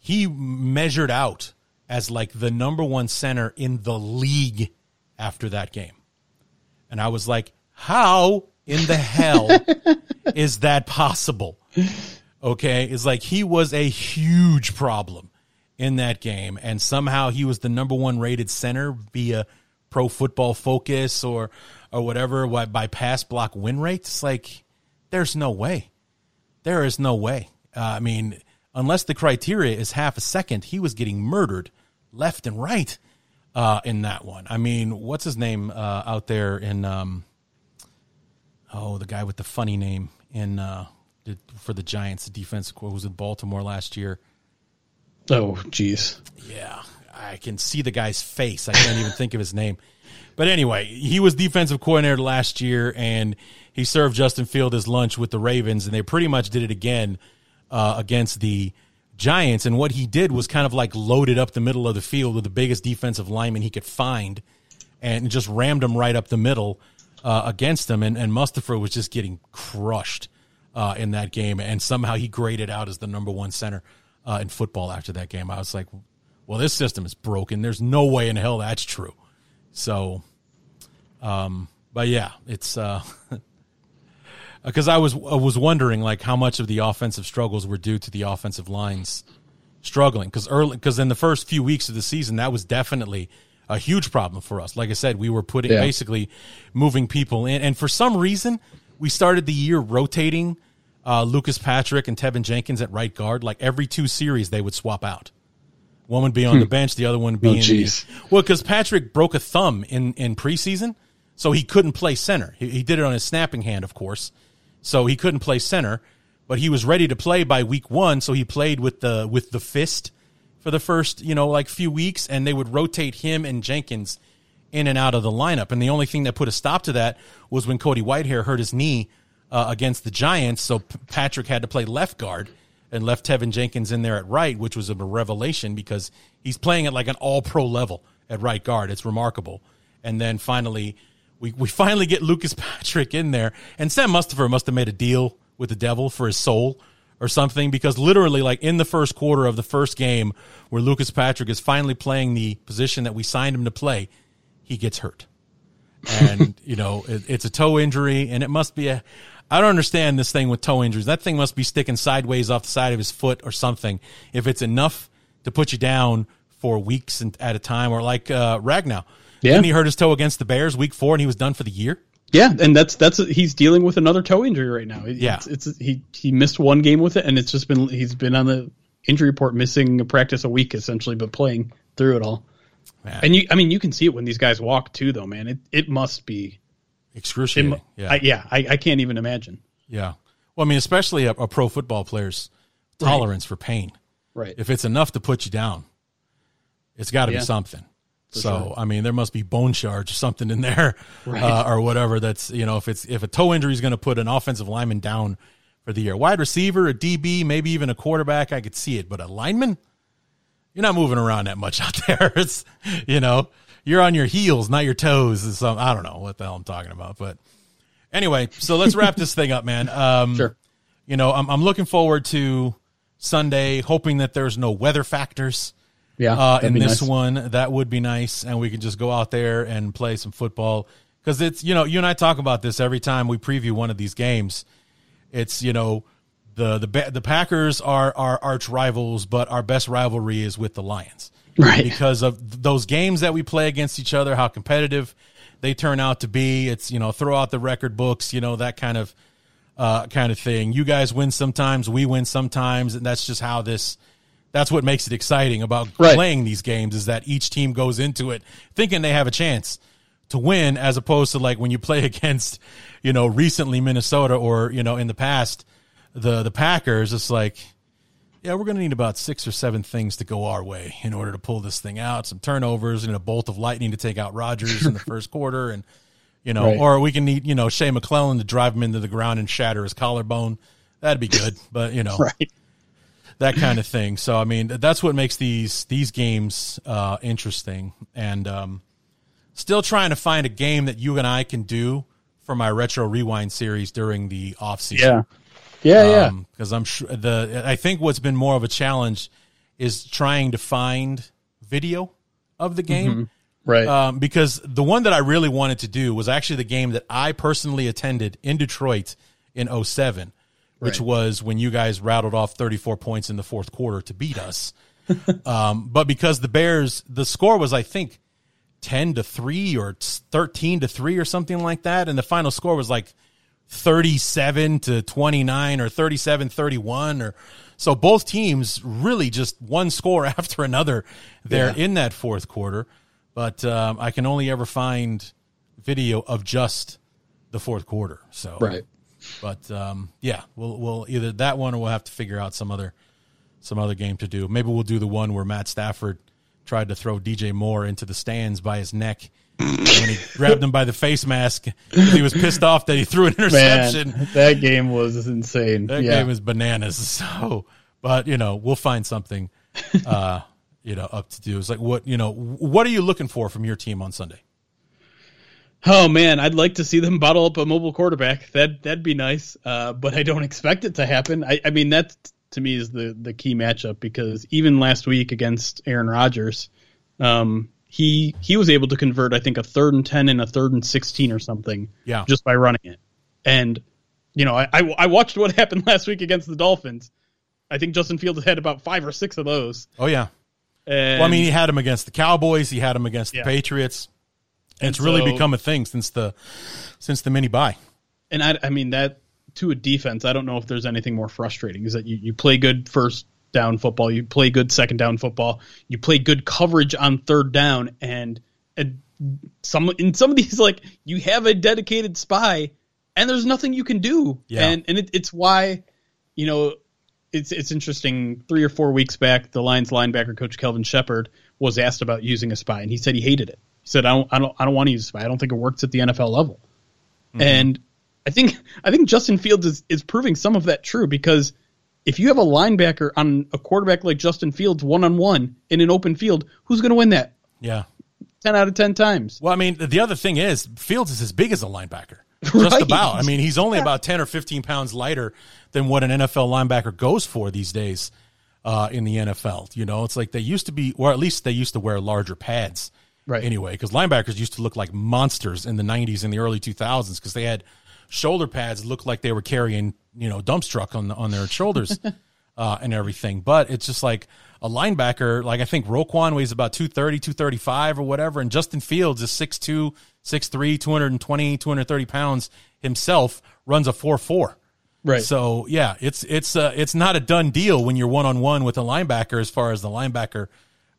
he measured out as like the number one center in the league after that game. And I was like, how in the hell is that possible? Okay. It's like he was a huge problem in that game. And somehow he was the number one rated center via pro football focus or, or whatever by pass block win rate. It's like, there's no way. There is no way. Uh, I mean, unless the criteria is half a second, he was getting murdered left and right uh, in that one. I mean, what's his name uh, out there in? Um, oh, the guy with the funny name in uh, for the Giants, the defense who was in Baltimore last year. Oh, jeez. Yeah, I can see the guy's face. I can't even think of his name. But anyway, he was defensive coordinator last year, and he served Justin Field his lunch with the Ravens, and they pretty much did it again uh, against the Giants. And what he did was kind of like loaded up the middle of the field with the biggest defensive lineman he could find, and just rammed him right up the middle uh, against him. And, and Mustipher was just getting crushed uh, in that game, and somehow he graded out as the number one center uh, in football after that game. I was like, well, this system is broken. There's no way in hell that's true. So, um, but yeah, it's uh, because I was I was wondering like how much of the offensive struggles were due to the offensive lines struggling because early because in the first few weeks of the season that was definitely a huge problem for us. Like I said, we were putting Yeah. basically moving people in, and for some reason we started the year rotating uh, Lucas Patrick and Teven Jenkins at right guard. Like every two series, they would swap out. One would be on the bench, the other one would be Oh, in. The, well, because Patrick broke a thumb in in preseason, so he couldn't play center. He, he did it on his snapping hand, of course, so he couldn't play center. But he was ready to play by week one, so he played with the with the fist for the first you know like few weeks, and they would rotate him and Jenkins in and out of the lineup. And the only thing that put a stop to that was when Cody Whitehair hurt his knee uh, against the Giants, so P- Patrick had to play left guard and left Teven Jenkins in there at right, which was a revelation because he's playing at like an all pro level at right guard. It's remarkable. And then finally, we, we finally get Lucas Patrick in there. And Sam Mustipher must have made a deal with the devil for his soul or something because literally, like in the first quarter of the first game where Lucas Patrick is finally playing the position that we signed him to play, he gets hurt. And, you know, it, it's a toe injury and it must be a, I don't understand this thing with toe injuries. That thing must be sticking sideways off the side of his foot or something. If it's enough to put you down for weeks and, at a time, or like uh, Ragnow, yeah. didn't he hurt his toe against the Bears week four and he was done for the year? Yeah, and that's that's he's dealing with another toe injury right now. Yeah, it's, it's he he missed one game with it, and it's just been he's been on the injury report, missing a practice a week essentially, but playing through it all. Man. And you, I mean, you can see it when these guys walk too, though, man. It it must be excruciating. It, yeah, I, yeah, I, I, can't even imagine. Yeah, well, I mean, especially a, a pro football player's tolerance right. for pain. Right. If it's enough to put you down, it's got to yeah. be something. So sure. I mean, there must be bone shards or something in there, right. uh, or whatever. That's you know, if it's if a toe injury is going to put an offensive lineman down for the year, wide receiver, a DB, maybe even a quarterback, I could see it, but a lineman, you're not moving around that much out there. It's you know, you're on your heels, not your toes. Is Some I don't know what the hell I'm talking about, but anyway, so let's wrap this thing up, man. Um, sure. You know, I'm I'm looking forward to Sunday, hoping that there's no weather factors. Yeah, uh, in this nice. one, that would be nice, and we can just go out there and play some football because it's you know you and I talk about this every time we preview one of these games. It's you know the the the Packers are our arch rivals, but our best rivalry is with the Lions right? Because of those games that we play against each other, how competitive they turn out to be. It's you know throw out the record books, you know that kind of uh, kind of thing. You guys win sometimes, we win sometimes, and that's just how this. That's what makes it exciting about right. playing these games is that each team goes into it thinking they have a chance to win, as opposed to like when you play against, you know, recently Minnesota or you know in the past the the Packers. It's like yeah, we're going to need about six or seven things to go our way in order to pull this thing out. Some turnovers and a bolt of lightning to take out Rodgers in the first quarter, and you know, right. or we can need you know Shea McClellin to drive him into the ground and shatter his collarbone. That'd be good, but you know, right. That kind of thing. So I mean, that's what makes these these games uh, interesting, and um, still trying to find a game that you and I can do for my retro rewind series during the off season. Yeah. Yeah, yeah. Because um, I'm sure the I think what's been more of a challenge is trying to find video of the game. Mm-hmm. Right. Um, because the one that I really wanted to do was actually the game that I personally attended in Detroit in 07, which right. was when you guys rattled off 34 points in the fourth quarter to beat us. um, but because the Bears, the score was, I think, 10 to 3 or 13 to 3 or something like that. And the final score was like 37 to 29 or 37 31 or so both teams really just one score after another there yeah. in that fourth quarter but um, i can only ever find video of just the fourth quarter so right but um, yeah we'll we'll either that one or we'll have to figure out some other some other game to do maybe we'll do the one where matt stafford tried to throw dj moore into the stands by his neck when he grabbed him by the face mask he was pissed off that he threw an interception. Man, that game was insane. That yeah. game was bananas. So, but you know, we'll find something, uh, you know, up to do. It's like what you know, what are you looking for from your team on Sunday? Oh man, I'd like to see them bottle up a mobile quarterback. That that'd be nice, uh, but I don't expect it to happen. I, I mean, that to me is the the key matchup because even last week against Aaron Rodgers, um, he he was able to convert I think a third and ten and a third and sixteen or something. Yeah. Just by running it, and you know I, I, I watched what happened last week against the Dolphins. I think Justin Fields had about five or six of those. Oh yeah. And, well, I mean, he had him against the Cowboys. He had him against yeah. the Patriots. And, it's so, really become a thing since the since the mini bye. And I, I mean that to a defense, I don't know if there's anything more frustrating. Is that you, you play good first down football. You play good second down football. You play good coverage on third down, and, and some in some of these like you have a dedicated spy and there's nothing you can do. Yeah. And and it, it's why you know it's it's interesting. Three or four weeks back, the Lions linebacker coach Kelvin Sheppard was asked about using a spy, and he said he hated it. He said, "I don't, I don't, I don't want to use a spy. I don't think it works at the NFL level." Mm-hmm. And I think I think Justin Fields is is proving some of that true because if you have a linebacker on a quarterback like Justin Fields one on one in an open field, who's going to win that? Yeah. Ten out of ten times. Well, I mean, the other thing is Fields is as big as a linebacker. Just Right. about. I mean, he's only about 10 or 15 pounds lighter than what an NFL linebacker goes for these days uh, in the NFL. You know, it's like they used to be, or at least they used to wear larger pads Right. anyway, because linebackers used to look like monsters in the 90s and the early 2000s because they had shoulder pads looked like they were carrying, you know, dump truck on, on their shoulders uh, and everything. But it's just like a linebacker, like I think Roquan weighs about 230, 235 or whatever, and Justin Fields is 6'2, 6'3, 220, 230 pounds himself, runs a 4'4. Right. So yeah, it's it's uh, it's not a done deal when you're one on one with a linebacker as far as the linebacker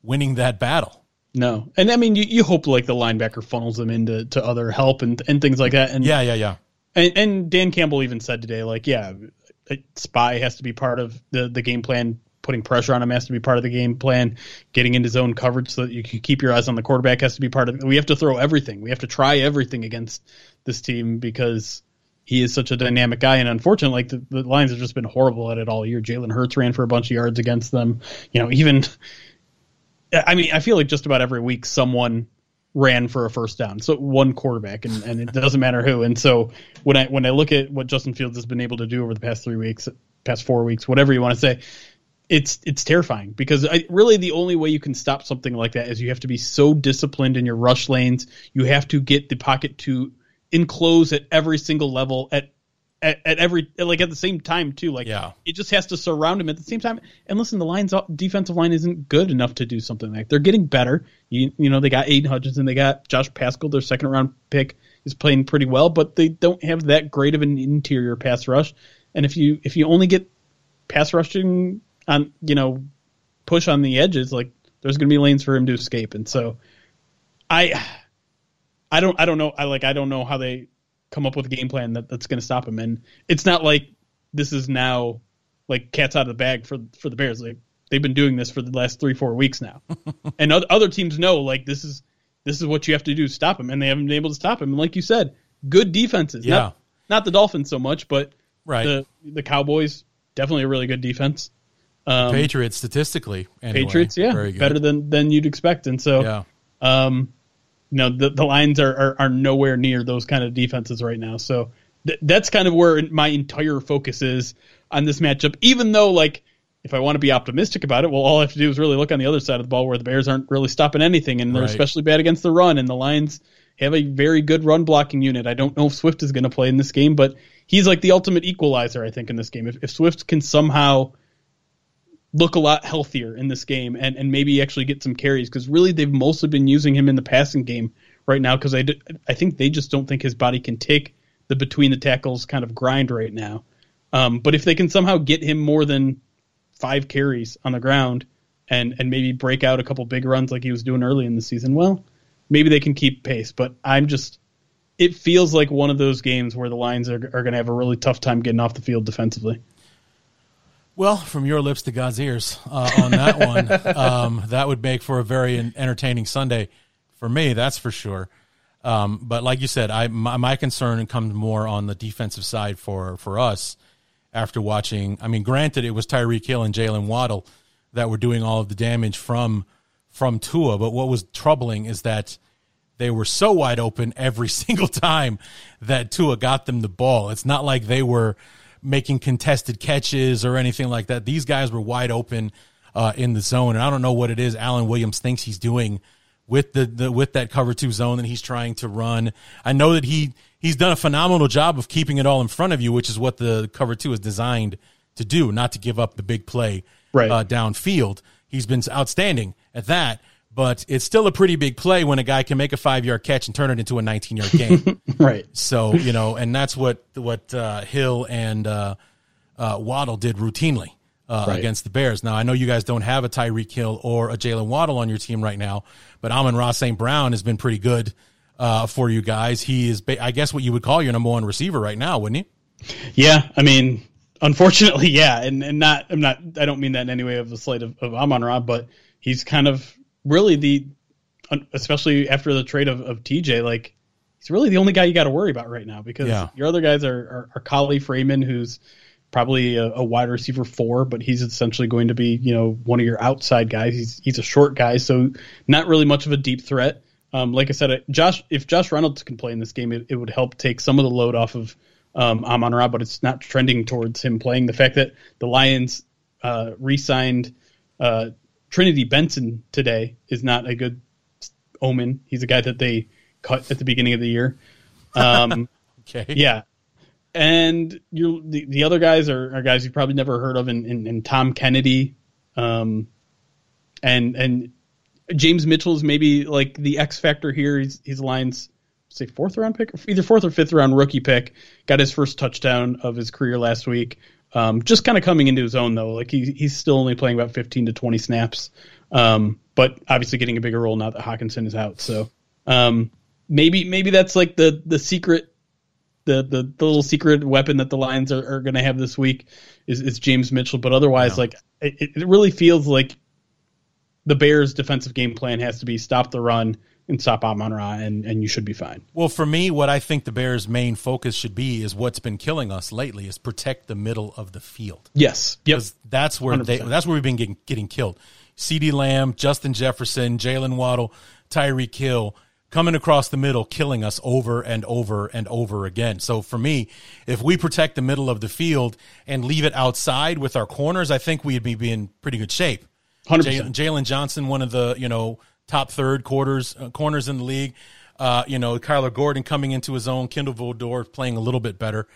winning that battle. No, and I mean you, you hope like the linebacker funnels them into to other help and and things like that. And Yeah, yeah, yeah. and, and Dan Campbell even said today, like, yeah, a spy has to be part of the the game plan. Putting pressure on him has to be part of the game plan. Getting into zone coverage so that you can keep your eyes on the quarterback has to be part of it. We have to throw everything. We have to try everything against this team because he is such a dynamic guy. And unfortunately, like the, the Lions have just been horrible at it all year. Jalen Hurts ran for a bunch of yards against them. You know, even I mean, I feel like just about every week someone ran for a first down. So one quarterback, and, and it doesn't matter who. And so when I when I look at what Justin Fields has been able to do over the past three weeks, past four weeks, whatever you want to say, it's it's terrifying because I, really the only way you can stop something like that is you have to be so disciplined in your rush lanes. You have to get the pocket to enclose at every single level at at, at every like at the same time too. Like Yeah. it just has to surround him at the same time. And listen, the Lions defensive line isn't good enough to do something like. They're getting better. You you know they got Aidan Hutchinson, they got Josh Paschal, their second round pick is playing pretty well, but they don't have that great of an interior pass rush. And if you if you only get pass rushing on you know push on the edges, like there's going to be lanes for him to escape. And so I I don't I don't know I like I don't know how they come up with a game plan that, that's going to stop him. And it's not like this is now like cats out of the bag for for the Bears. Like they've been doing this for the last three four weeks now, and other, teams know like this is this is what you have to do to stop him, and they haven't been able to stop him. And like you said, good defenses. Yeah. Not, not the Dolphins so much, but Right. the the Cowboys definitely a really good defense. Um, Patriots statistically, anyway, Patriots, yeah, very good. better than than you'd expect. And so, yeah. um, you know, the the Lions are, are are nowhere near those kind of defenses right now. So th- that's kind of where my entire focus is on this matchup. Even though, like, if I want to be optimistic about it, well, all I have to do is really look on the other side of the ball where the Bears aren't really stopping anything, and they're Right. especially bad against the run. And the Lions have a very good run blocking unit. I don't know if Swift is going to play in this game, but he's like the ultimate equalizer, I think, in this game. If, if Swift can somehow look a lot healthier in this game and, and maybe actually get some carries because really they've mostly been using him in the passing game right now because I I think they just don't think his body can take the between the tackles kind of grind right now. Um, but if they can somehow get him more than five carries on the ground and, and maybe break out a couple big runs like he was doing early in the season, well, maybe they can keep pace. But I'm just, it feels like one of those games where the Lions are, are going to have a really tough time getting off the field defensively. Well, from your lips to God's ears uh, on that one, um, that would make for a very entertaining Sunday for me. That's for sure. Um, but like you said, I my, my concern comes more on the defensive side for for us after watching. I mean, granted, it was Tyreek Hill and Jaylen Waddle that were doing all of the damage from from Tua, but what was troubling is that they were so wide open every single time that Tua got them the ball. It's not like they were making contested catches or anything like that. These guys were wide open uh, in the zone, and I don't know what it is Alan Williams thinks he's doing with the, the with that cover two zone that he's trying to run. I know that he he's done a phenomenal job of keeping it all in front of you, which is what the cover two is designed to do, not to give up the big play Right. uh, downfield. He's been outstanding at that, but it's still a pretty big play when a guy can make a five yard catch and turn it into a 19 yard game. Right. so you know, and that's what what uh, Hill and uh, uh, Waddle did routinely uh, Right. against the Bears. Now I know you guys don't have a Tyreek Hill or a Jaylen Waddle on your team right now, but Amon Ra St. Brown has been pretty good uh, for you guys. He is, ba- I guess, what you would call your number one receiver right now, wouldn't he? Yeah, I mean, unfortunately, yeah, and and not I'm not I don't mean that in any way of a slight of, of Amon Ra, but he's kind of really the, especially after the trade of, of TJ, like he's really the only guy you got to worry about right now because Yeah. your other guys are are, are Kalif Raymond, who's probably a, a wide receiver four, but he's essentially going to be you know one of your outside guys. He's he's a short guy, so not really much of a deep threat. Um, like I said, Josh, if Josh Reynolds can play in this game, it, it would help take some of the load off of um, Amon Ra, but it's not trending towards him playing. The fact that the Lions uh, re-signed uh, Trinity Benson today is not a good omen. He's a guy that they cut at the beginning of the year. Um, Okay. yeah. And you're, the, the other guys are, are guys you've probably never heard of, and, and, and Tom Kennedy, um, and and James Mitchell's maybe like the X factor here. He's he's Lions say fourth round pick, either fourth or fifth round rookie pick. Got his first touchdown of his career last week. Um, just kind of coming into his own though. Like he, he's still only playing about 15 to 20 snaps, um, but obviously getting a bigger role now that Hockenson is out. So um, maybe maybe that's like the the secret the, the, the little secret weapon that the Lions are, are going to have this week is, is James Mitchell. But otherwise, like it, it really feels like the Bears' defensive game plan has to be stop the run and stop Amon Ra, and, and you should be fine. Well, for me, what I think the Bears' main focus should be is what's been killing us lately is protect the middle of the field. Yes. Yep. that's where they 100%. that's where we've been getting getting killed. CeeDee Lamb, Justin Jefferson, Jaylen Waddle, Tyreek Hill coming across the middle, killing us over and over and over again. So for me, if we protect the middle of the field and leave it outside with our corners, I think we'd be in pretty good shape. 100%. Jaylon Jaylon Johnson, one of the you know top third quarters uh, corners in the league. Uh, you know, Kyler Gordon coming into his own. Kindle Vildor playing a little bit better.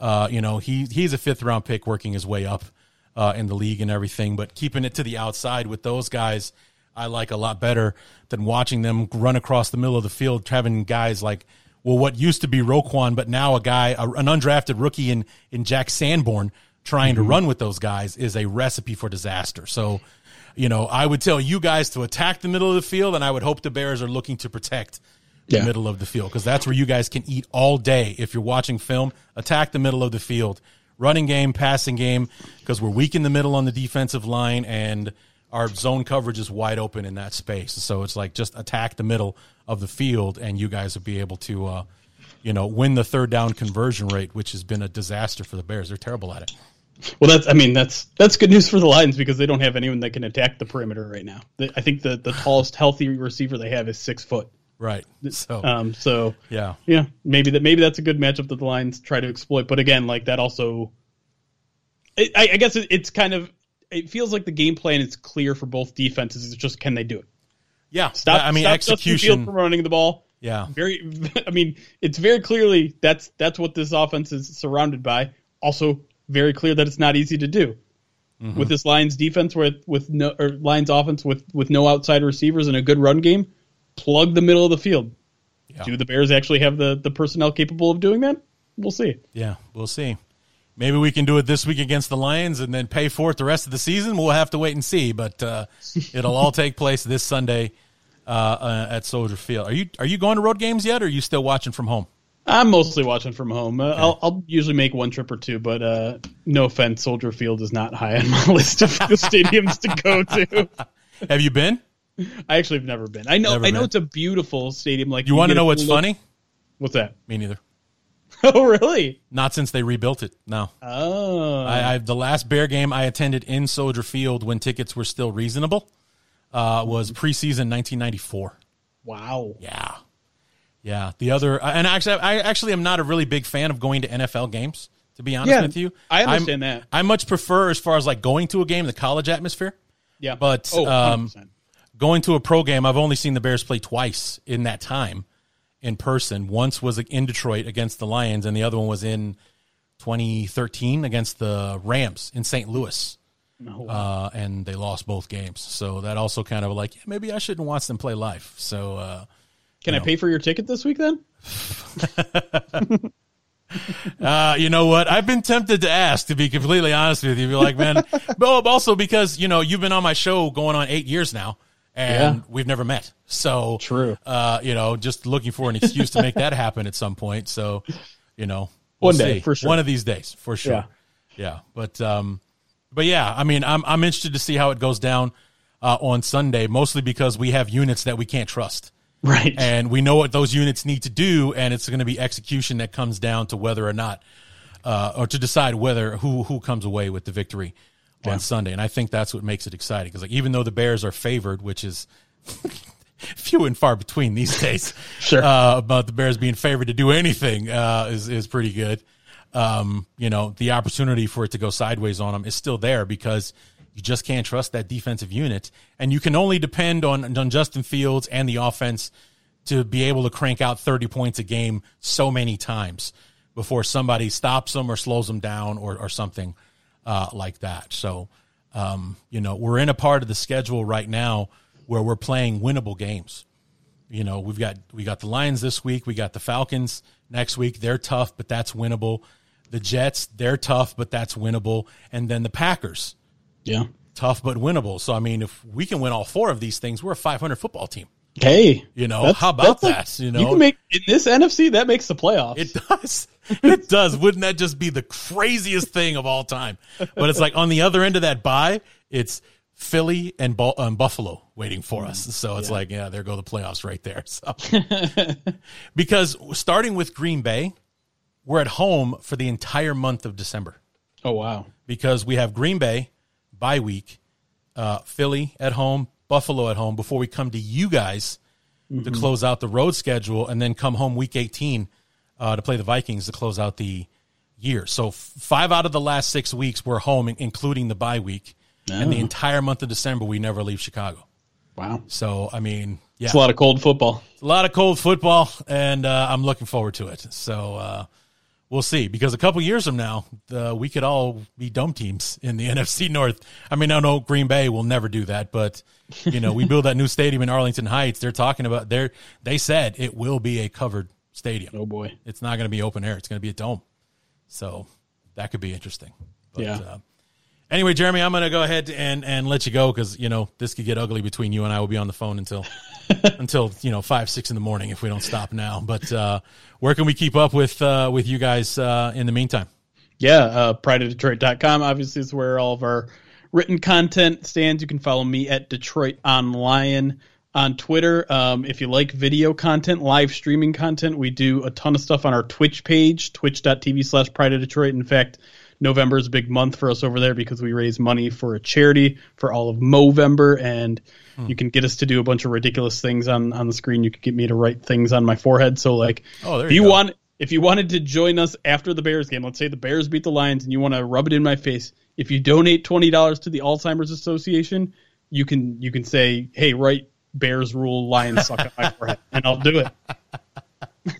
Uh, you know, he he's a fifth round pick, working his way up uh, in the league and everything. But keeping it to the outside with those guys, I like a lot better than watching them run across the middle of the field, having guys like. Well, what used to be Roquan, but now a guy, a, an undrafted rookie in in Jack Sanborn, trying to run with those guys is a recipe for disaster. So, you know, I would tell you guys to attack the middle of the field, and I would hope the Bears are looking to protect the Yeah. middle of the field because that's where you guys can eat all day. If you're watching film, attack the middle of the field, running game, passing game, because we're weak in the middle on the defensive line, and our zone coverage is wide open in that space. So it's like just attack the middle of the field, and you guys will be able to, uh, you know, win the third down conversion rate, which has been a disaster for the Bears. They're terrible at it. Well, that's I mean that's that's good news for the Lions because they don't have anyone that can attack the perimeter right now. I think the the tallest healthy receiver they have is six foot. Right. So Um, so yeah. yeah, maybe that maybe that's a good matchup that the Lions try to exploit. But again, like that also, it, I, I guess it, it's kind of it feels like the game plan is clear for both defenses. It's just can they do it? Yeah. Stop. I mean, stop execution. from running the ball. Yeah. Very. I mean, it's very clearly that's that's what this offense is surrounded by. Also, very clear that it's not easy to do. Mm-hmm. With this Lions defense, with with no or Lions offense with with no outside receivers and a good run game, plug the middle of the field. Yeah. Do the Bears actually have the the personnel capable of doing that? We'll see. Yeah, we'll see. Maybe we can do it this week against the Lions and then pay for it the rest of the season. We'll have to wait and see, but uh, it'll all take place this Sunday uh, uh, at Soldier Field. Are you are you going to road games yet, or are you still watching from home? I'm mostly watching from home. Uh, I'll, I'll usually make one trip or two, but uh, no offense, Soldier Field is not high on my list of stadiums to go to. Have you been? I actually have never been. I know. Never I know been. it's a beautiful stadium. Like You want to know what's look- funny? What's that? Me neither. Oh, really? Not since they rebuilt it. No, Oh, I, I the last Bear game I attended in Soldier Field when tickets were still reasonable uh, was preseason 1994. wow. Yeah, yeah. The other, and actually, I actually am not a really big fan of going to NFL games. To be honest Yeah, with you, I understand I'm- that. I much prefer, as far as like going to a game, the college atmosphere. Yeah, But, oh, um, Going to a pro game, I've only seen the Bears play twice in that time in person. Once was in Detroit against the Lions, and the other one was in 2013 against the Rams in St. Louis. No. Uh, and they lost both games. So that also kind of like, yeah, maybe I shouldn't watch them play live. So, uh, Can I know. pay for your ticket this week then? uh, you know what? I've been tempted to ask, to be completely honest with you. Be like, man, but also because you know you've been on my show going on eight years now, and Yeah. we've never met. So True. Uh, you know, just looking for an excuse to make that happen at some point. So, you know, we'll One day, see. for sure. One of these days, for sure. Yeah. Yeah, but um, but yeah, I mean, I'm I'm interested to see how it goes down uh, on Sunday, mostly because we have units that we can't trust Right. and we know what those units need to do, and it's going to be execution that comes down to whether or not, uh, or to decide whether who who comes away with the victory on Sunday. And I think that's what makes it exciting because, like, even though the Bears are favored, which is few and far between these days, Sure. uh, about the Bears being favored to do anything uh, is is pretty good. Um, you know, the opportunity for it to go sideways on them is still there because you just can't trust that defensive unit, and you can only depend on on Justin Fields and the offense to be able to crank out 30 points a game so many times before somebody stops them or slows them down or, or something uh, like that. So, um, you know, we're in a part of the schedule right now where we're playing winnable games. You know, we've got we got the Lions this week, we got the Falcons next week. They're tough, but that's winnable. The Jets, they're tough, but that's winnable. And then the Packers, yeah. tough but winnable. So I mean, if we can win all four of these things, we're a 500 football team. Hey. You know, how about that's like- that? you know, you can make in this NFC that makes the playoffs. It does. It does. Wouldn't that just be the craziest thing of all time? But it's like on the other end of that bye, it's Philly and, um, Buffalo waiting for us. So it's like, yeah, there go the playoffs right there. So because starting with Green Bay, we're at home for the entire month of December oh wow. because we have Green Bay bye week, uh, Philly at home, Buffalo at home before we come to you guys to close out the road schedule and then come home week 18 uh, to play the Vikings to close out the year. So f- five out of the last six weeks we're home, in- including the bye week, and the Oh. entire month of December we never leave Chicago. Wow. So I mean, yeah, It's a lot of cold football. a lot of cold football, and uh, I'm looking forward to it. So uh, we'll see. Because a couple years from now, the, we could all be dome teams in the NFC North. I mean, I know Green Bay will never do that, but you know, we build that new stadium in Arlington Heights. They're talking about they they said it will be a covered stadium. Oh boy. It's not going to be open air. It's going to be a dome. So that could be interesting. But, Yeah. Uh, anyway, Jeremy, I'm going to go ahead and, and let you go because you know this could get ugly between you and I. We'll be on the phone until until you know five six in the morning if we don't stop now. But uh, where can we keep up with uh, with you guys uh, in the meantime? Yeah, uh, prideofdetroit.com obviously is where all of our written content stands. You can follow me at Detroit on Lion on Twitter. Um, if you like video content, live streaming content, we do a ton of stuff on our Twitch page, twitch.tv slash pride of Detroit. In fact, November is a big month for us over there because we raise money for a charity for all of Movember, and Hmm. you can get us to do a bunch of ridiculous things on, on the screen. You can get me to write things on my forehead. So, like, Oh, there if you you want if you wanted to join us after the Bears game, let's say the Bears beat the Lions and you want to rub it in my face, if you donate twenty dollars to the Alzheimer's Association, you can you can say, Hey, write Bears rule Lions suck at my forehead and I'll do it.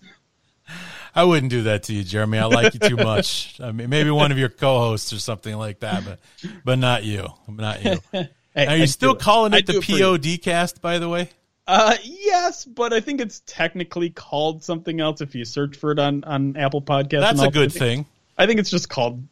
I wouldn't do that to you, Jeremy. I like you too much. I mean, maybe one of your co-hosts or something like that, but but not you. Not you. Hey, Are you I still do it. calling it the do for you. POD cast? By the way. Uh yes, but I think it's technically called something else if you search for it on, on Apple Podcasts. and That's a good thing. I think it's just called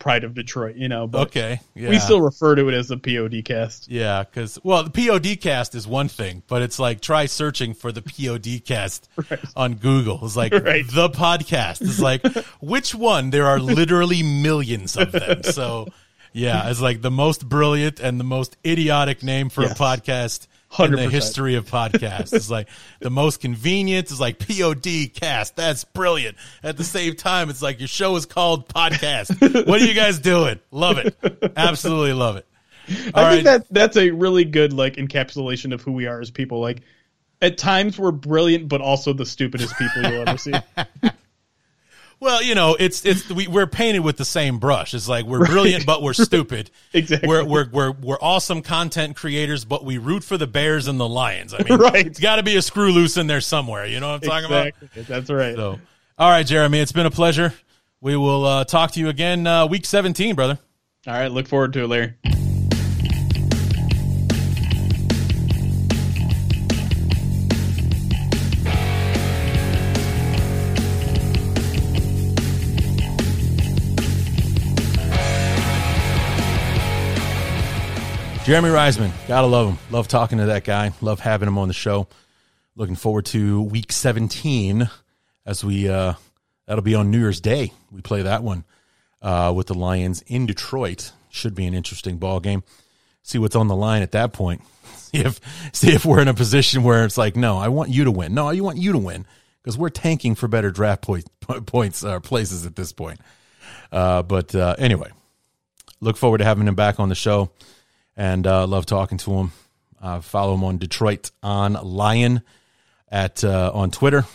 Pride of Detroit, you know, but Okay. Yeah. we still refer to it as the POD cast. Yeah, because well, the POD cast is one thing, but it's like try searching for the POD cast on Google. It's like Right. the podcast. It's like which one? There are literally millions of them. So yeah, it's like the most brilliant and the most idiotic name for Yes. a podcast in the history of podcasts. it's like the most convenient. It's like POD cast. That's brilliant. At the same time, it's like your show is called podcast. what are you guys doing? Love it. Absolutely love it. All I right. think that that's a really good like encapsulation of who we are as people. Like at times we're brilliant, but also the stupidest people you'll ever see. Well, you know, it's it's we, we're painted with the same brush. It's like we're brilliant, but we're stupid. Exactly. We're we're we're we're awesome content creators, but we root for the Bears and the Lions. I mean, Right. It's got to be a screw loose in there somewhere. You know what I'm talking about? Exactly. That's right. So, all right, Jeremy, it's been a pleasure. We will uh, talk to you again uh, week 17, brother. All right, look forward to it, Larry. Jeremy Reisman, gotta love him. Love talking to that guy. Love having him on the show. Looking forward to week 17 as we, uh, that'll be on New Year's Day. We play that one uh, with the Lions in Detroit. Should be an interesting ball game. See what's on the line at that point. See if see if we're in a position where it's like, no, I want you to win. No, I want you to win because we're tanking for better draft point, points or uh, places at this point. Uh, but uh, anyway, look forward to having him back on the show, and uh, love talking to him. Uh, follow him on Detroit on Lion at uh, on Twitter,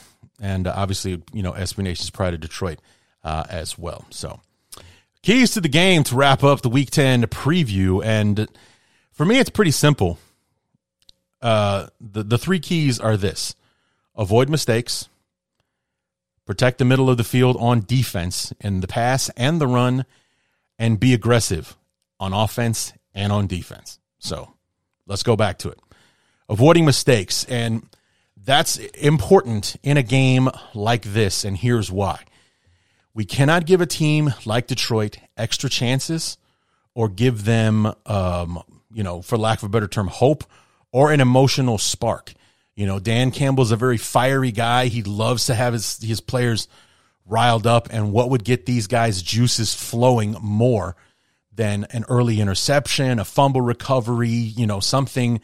and obviously you know SB Nation's Pride of Detroit as well. So keys to the game to wrap up the Week Ten preview, and for me, it's pretty simple. Uh, the the three keys are this: avoid mistakes, protect the middle of the field on defense in the pass and the run, and be aggressive on offense and on defense. So let's go back to it. Avoiding mistakes, and that's important in a game like this, and here's why. We cannot give a team like Detroit extra chances or give them, um, you know, for lack of a better term, hope or an emotional spark. You know, Dan Campbell's a very fiery guy. He loves to have his, his players riled up. And what would get these guys' juices flowing more than an early interception, a fumble recovery, you know, something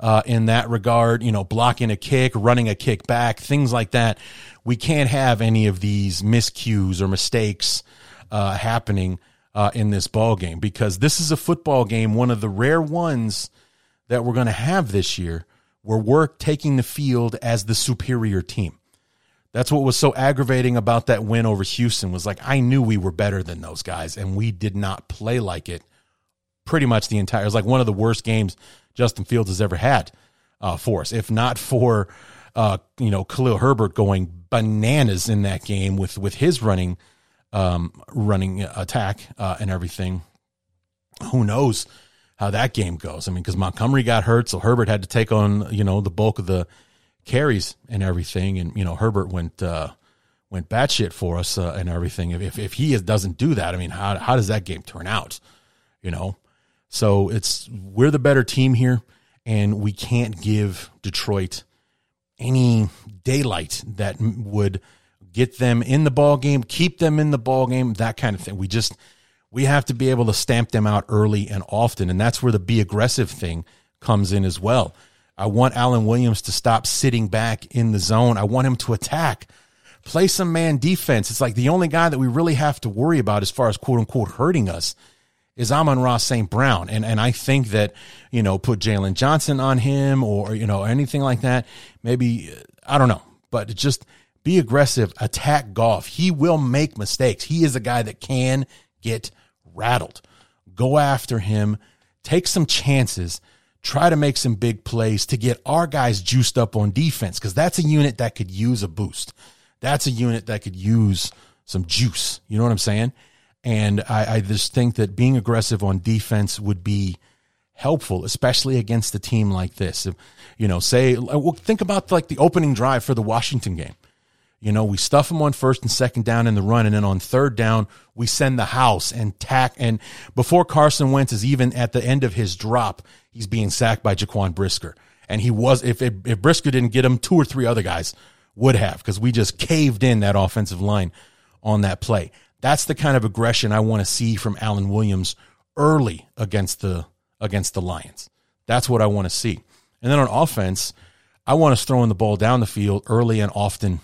uh, in that regard, you know, blocking a kick, running a kick back, things like that. We can't have any of these miscues or mistakes uh, happening uh, in this ball game because this is a football game, one of the rare ones – that we're going to have this year where we're taking the field as the superior team. That's what was so aggravating about that win over Houston was like I knew we were better than those guys and we did not play like it pretty much the entire it was like one of the worst games Justin Fields has ever had uh, for us. If not for uh, you know Khalil Herbert going bananas in that game with with his running um, running attack uh, and everything, who knows how that game goes. I mean, because Montgomery got hurt, so Herbert had to take on you know the bulk of the carries and everything, and you know Herbert went uh, went batshit for us uh, and everything. If if he doesn't do that, I mean, how how does that game turn out? You know, so it's we're the better team here, and we can't give Detroit any daylight that would get them in the ball game, keep them in the ball game, that kind of thing. We just we have to be able to stamp them out early and often. And that's where the be aggressive thing comes in as well. I want Alan Williams to stop sitting back in the zone. I want him to attack, play some man defense. It's like the only guy that we really have to worry about as far as quote unquote hurting us is Amon Ra St. Brown. And and I think that, you know, put Jaylon Johnson on him or, you know, anything like that. Maybe, I don't know, but just be aggressive, attack Goff. He will make mistakes. He is a guy that can get rattled. Go after him, take some chances, try to make some big plays to get our guys juiced up on defense because that's a unit that could use a boost. That's a unit that could use some juice. You know what I'm saying? And I, I just think that being aggressive on defense would be helpful, especially against a team like this. You know, say, uh, well, think about like the opening drive for the Washington game. You know, we stuff them on first and second down in the run, and then on third down, we send the house and tack. And before Carson Wentz is even at the end of his drop, he's being sacked by Jaquan Brisker. And he was, if, if, if Brisker didn't get him, two or three other guys would have, because we just caved in that offensive line on that play. That's the kind of aggression I want to see from Alan Williams early against the against the Lions. That's what I want to see. And then on offense, I want us throwing the ball down the field early and often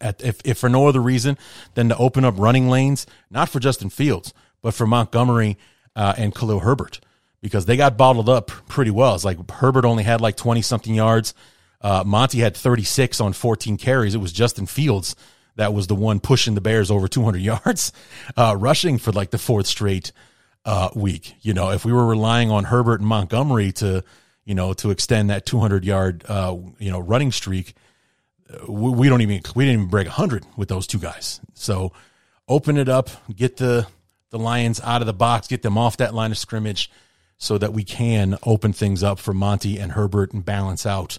at, if, if for no other reason than to open up running lanes, not for Justin Fields, but for Montgomery uh, and Khalil Herbert, because they got bottled up pretty well. It's like Herbert only had like 20 something yards. Uh, Monty had 36 on 14 carries. It was Justin Fields that was the one pushing the Bears over 200 yards, uh, rushing for like the fourth straight uh, week. You know, if we were relying on Herbert and Montgomery to, you know, to extend that 200 yard, uh, you know, running streak, we don't even we didn't even break 100 with those two guys so open it up get the the lions out of the box get them off that line of scrimmage so that we can open things up for monty and herbert and balance out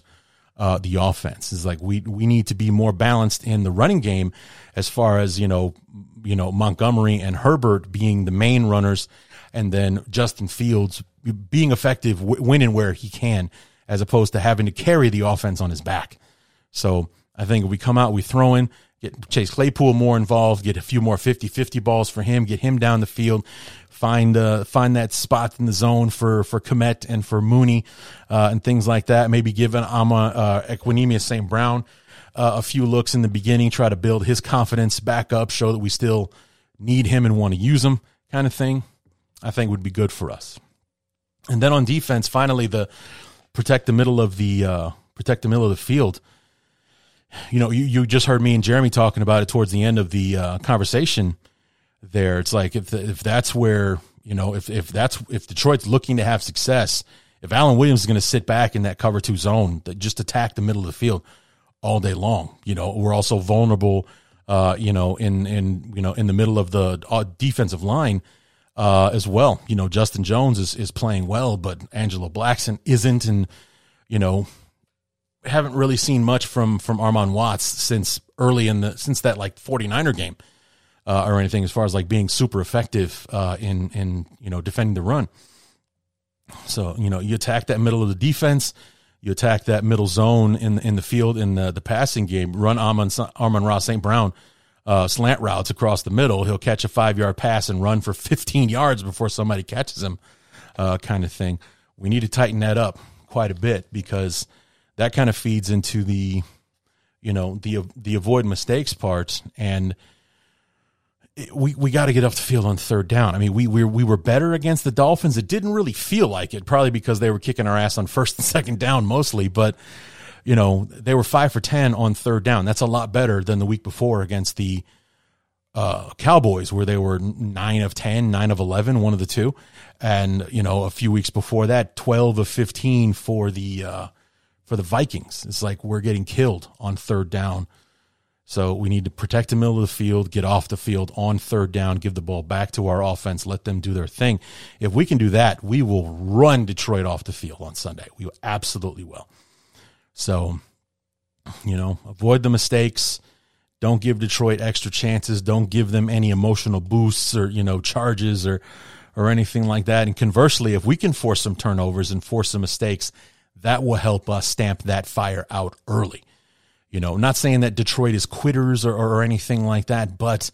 uh, the offense is like we we need to be more balanced in the running game as far as you know you know montgomery and herbert being the main runners and then Justin Fields being effective, w- winning where he can, as opposed to having to carry the offense on his back. So I think we come out, we throw in, get Chase Claypool more involved, get a few more 50-50 balls for him, get him down the field, find uh, find that spot in the zone for for Kmet and for Mooney uh, and things like that. Maybe give an Ama uh, Equanimeous St. Brown uh, a few looks in the beginning, try to build his confidence back up, show that we still need him and want to use him, kind of thing. I think would be good for us. And then on defense, finally the protect the middle of the uh, protect the middle of the field. You know, you, you just heard me and Jeremy talking about it towards the end of the uh, conversation. There, it's like if if that's where you know if if that's if Detroit's looking to have success, if Alan Williams is going to sit back in that cover two zone, that just attack the middle of the field all day long. You know, we're also vulnerable. Uh, you know, in in you know in the middle of the uh, defensive line uh, as well. You know, Justin Jones is is playing well, but Angelo Blackson isn't, and you know, haven't really seen much from from Armon Watts since early in the since that like 49er game uh, or anything as far as like being super effective uh, in in you know defending the run. So you know, you attack that middle of the defense. You attack that middle zone in in the field in the, the passing game. Run Amon Amon-Ra St. Brown uh, slant routes across the middle. He'll catch a five yard pass and run for 15 yards before somebody catches him, uh, kind of thing. We need to tighten that up quite a bit because that kind of feeds into the, you know, the the avoid mistakes part and. we we got to get off the field on third down. I mean, we we we were better against the Dolphins. It didn't really feel like it, probably because they were kicking our ass on first and second down mostly. But you know, they were five for 10 on third down. That's a lot better than the week before against the uh, Cowboys, where they were nine of 10, nine of 11, one of the two. And, you know, a few weeks before that, 12 of 15 for the, uh, for the Vikings. It's like we're getting killed on third down. So we need to protect the middle of the field, get off the field on third down, give the ball back to our offense, let them do their thing. If we can do that, we will run Detroit off the field on Sunday. We absolutely will. So, you know, avoid the mistakes. Don't give Detroit extra chances. Don't give them any emotional boosts or, you know, charges or or anything like that. And conversely, if we can force some turnovers and force some mistakes, that will help us stamp that fire out early. You know, not saying that Detroit is quitters or, or anything like that, but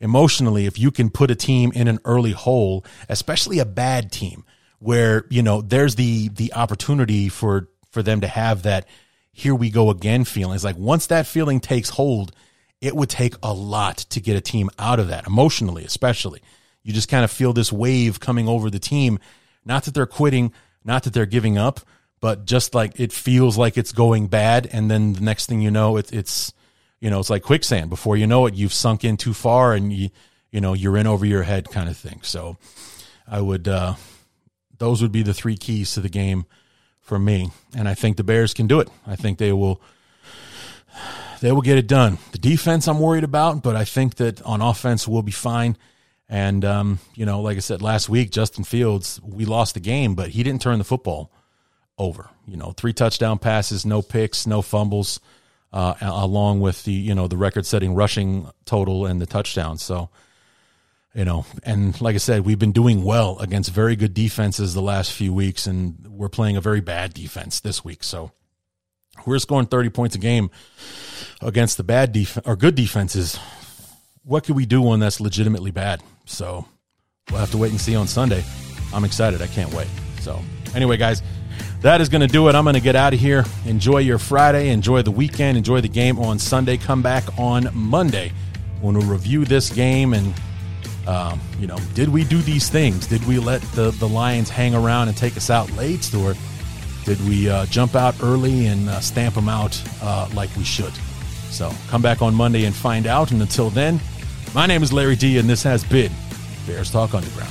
emotionally, if you can put a team in an early hole, especially a bad team, where, you know, there's the the opportunity for for them to have that here we go again feeling. It's like once that feeling takes hold, it would take a lot to get a team out of that, emotionally, especially. You just kind of feel this wave coming over the team. Not that they're quitting, not that they're giving up, but just like it feels like it's going bad. And then the next thing you know, it, it's, you know, it's like quicksand. Before you know it, you've sunk in too far and you, you know, you're in over your head kind of thing. So I would, uh, those would be the three keys to the game for me, and I think the Bears can do it. I think they will they will get it done. The defense I'm worried about, but I think that on offense we'll be fine. And um, you know, like I said last week, Justin Fields, we lost the game, but he didn't turn the football over. You know, three touchdown passes, no picks, no fumbles, uh, along with the you know the record-setting rushing total and the touchdown. So you know, and like I said, we've been doing well against very good defenses the last few weeks, and we're playing a very bad defense this week. So we're scoring 30 points a game against the bad defense or good defenses. What can we do one that's legitimately bad? So we'll have to wait and see on Sunday. I'm excited. I can't wait. So, anyway, guys, that is going to do it. I'm going to get out of here. Enjoy your Friday. Enjoy the weekend. Enjoy the game on Sunday. Come back on Monday when we review this game and um, you know, did we do these things? Did we let the, the Lions hang around and take us out late, or did we uh, jump out early and uh, stamp them out uh, like we should? So come back on Monday and find out. And until then, my name is Larry D, and this has been Bears Talk Underground.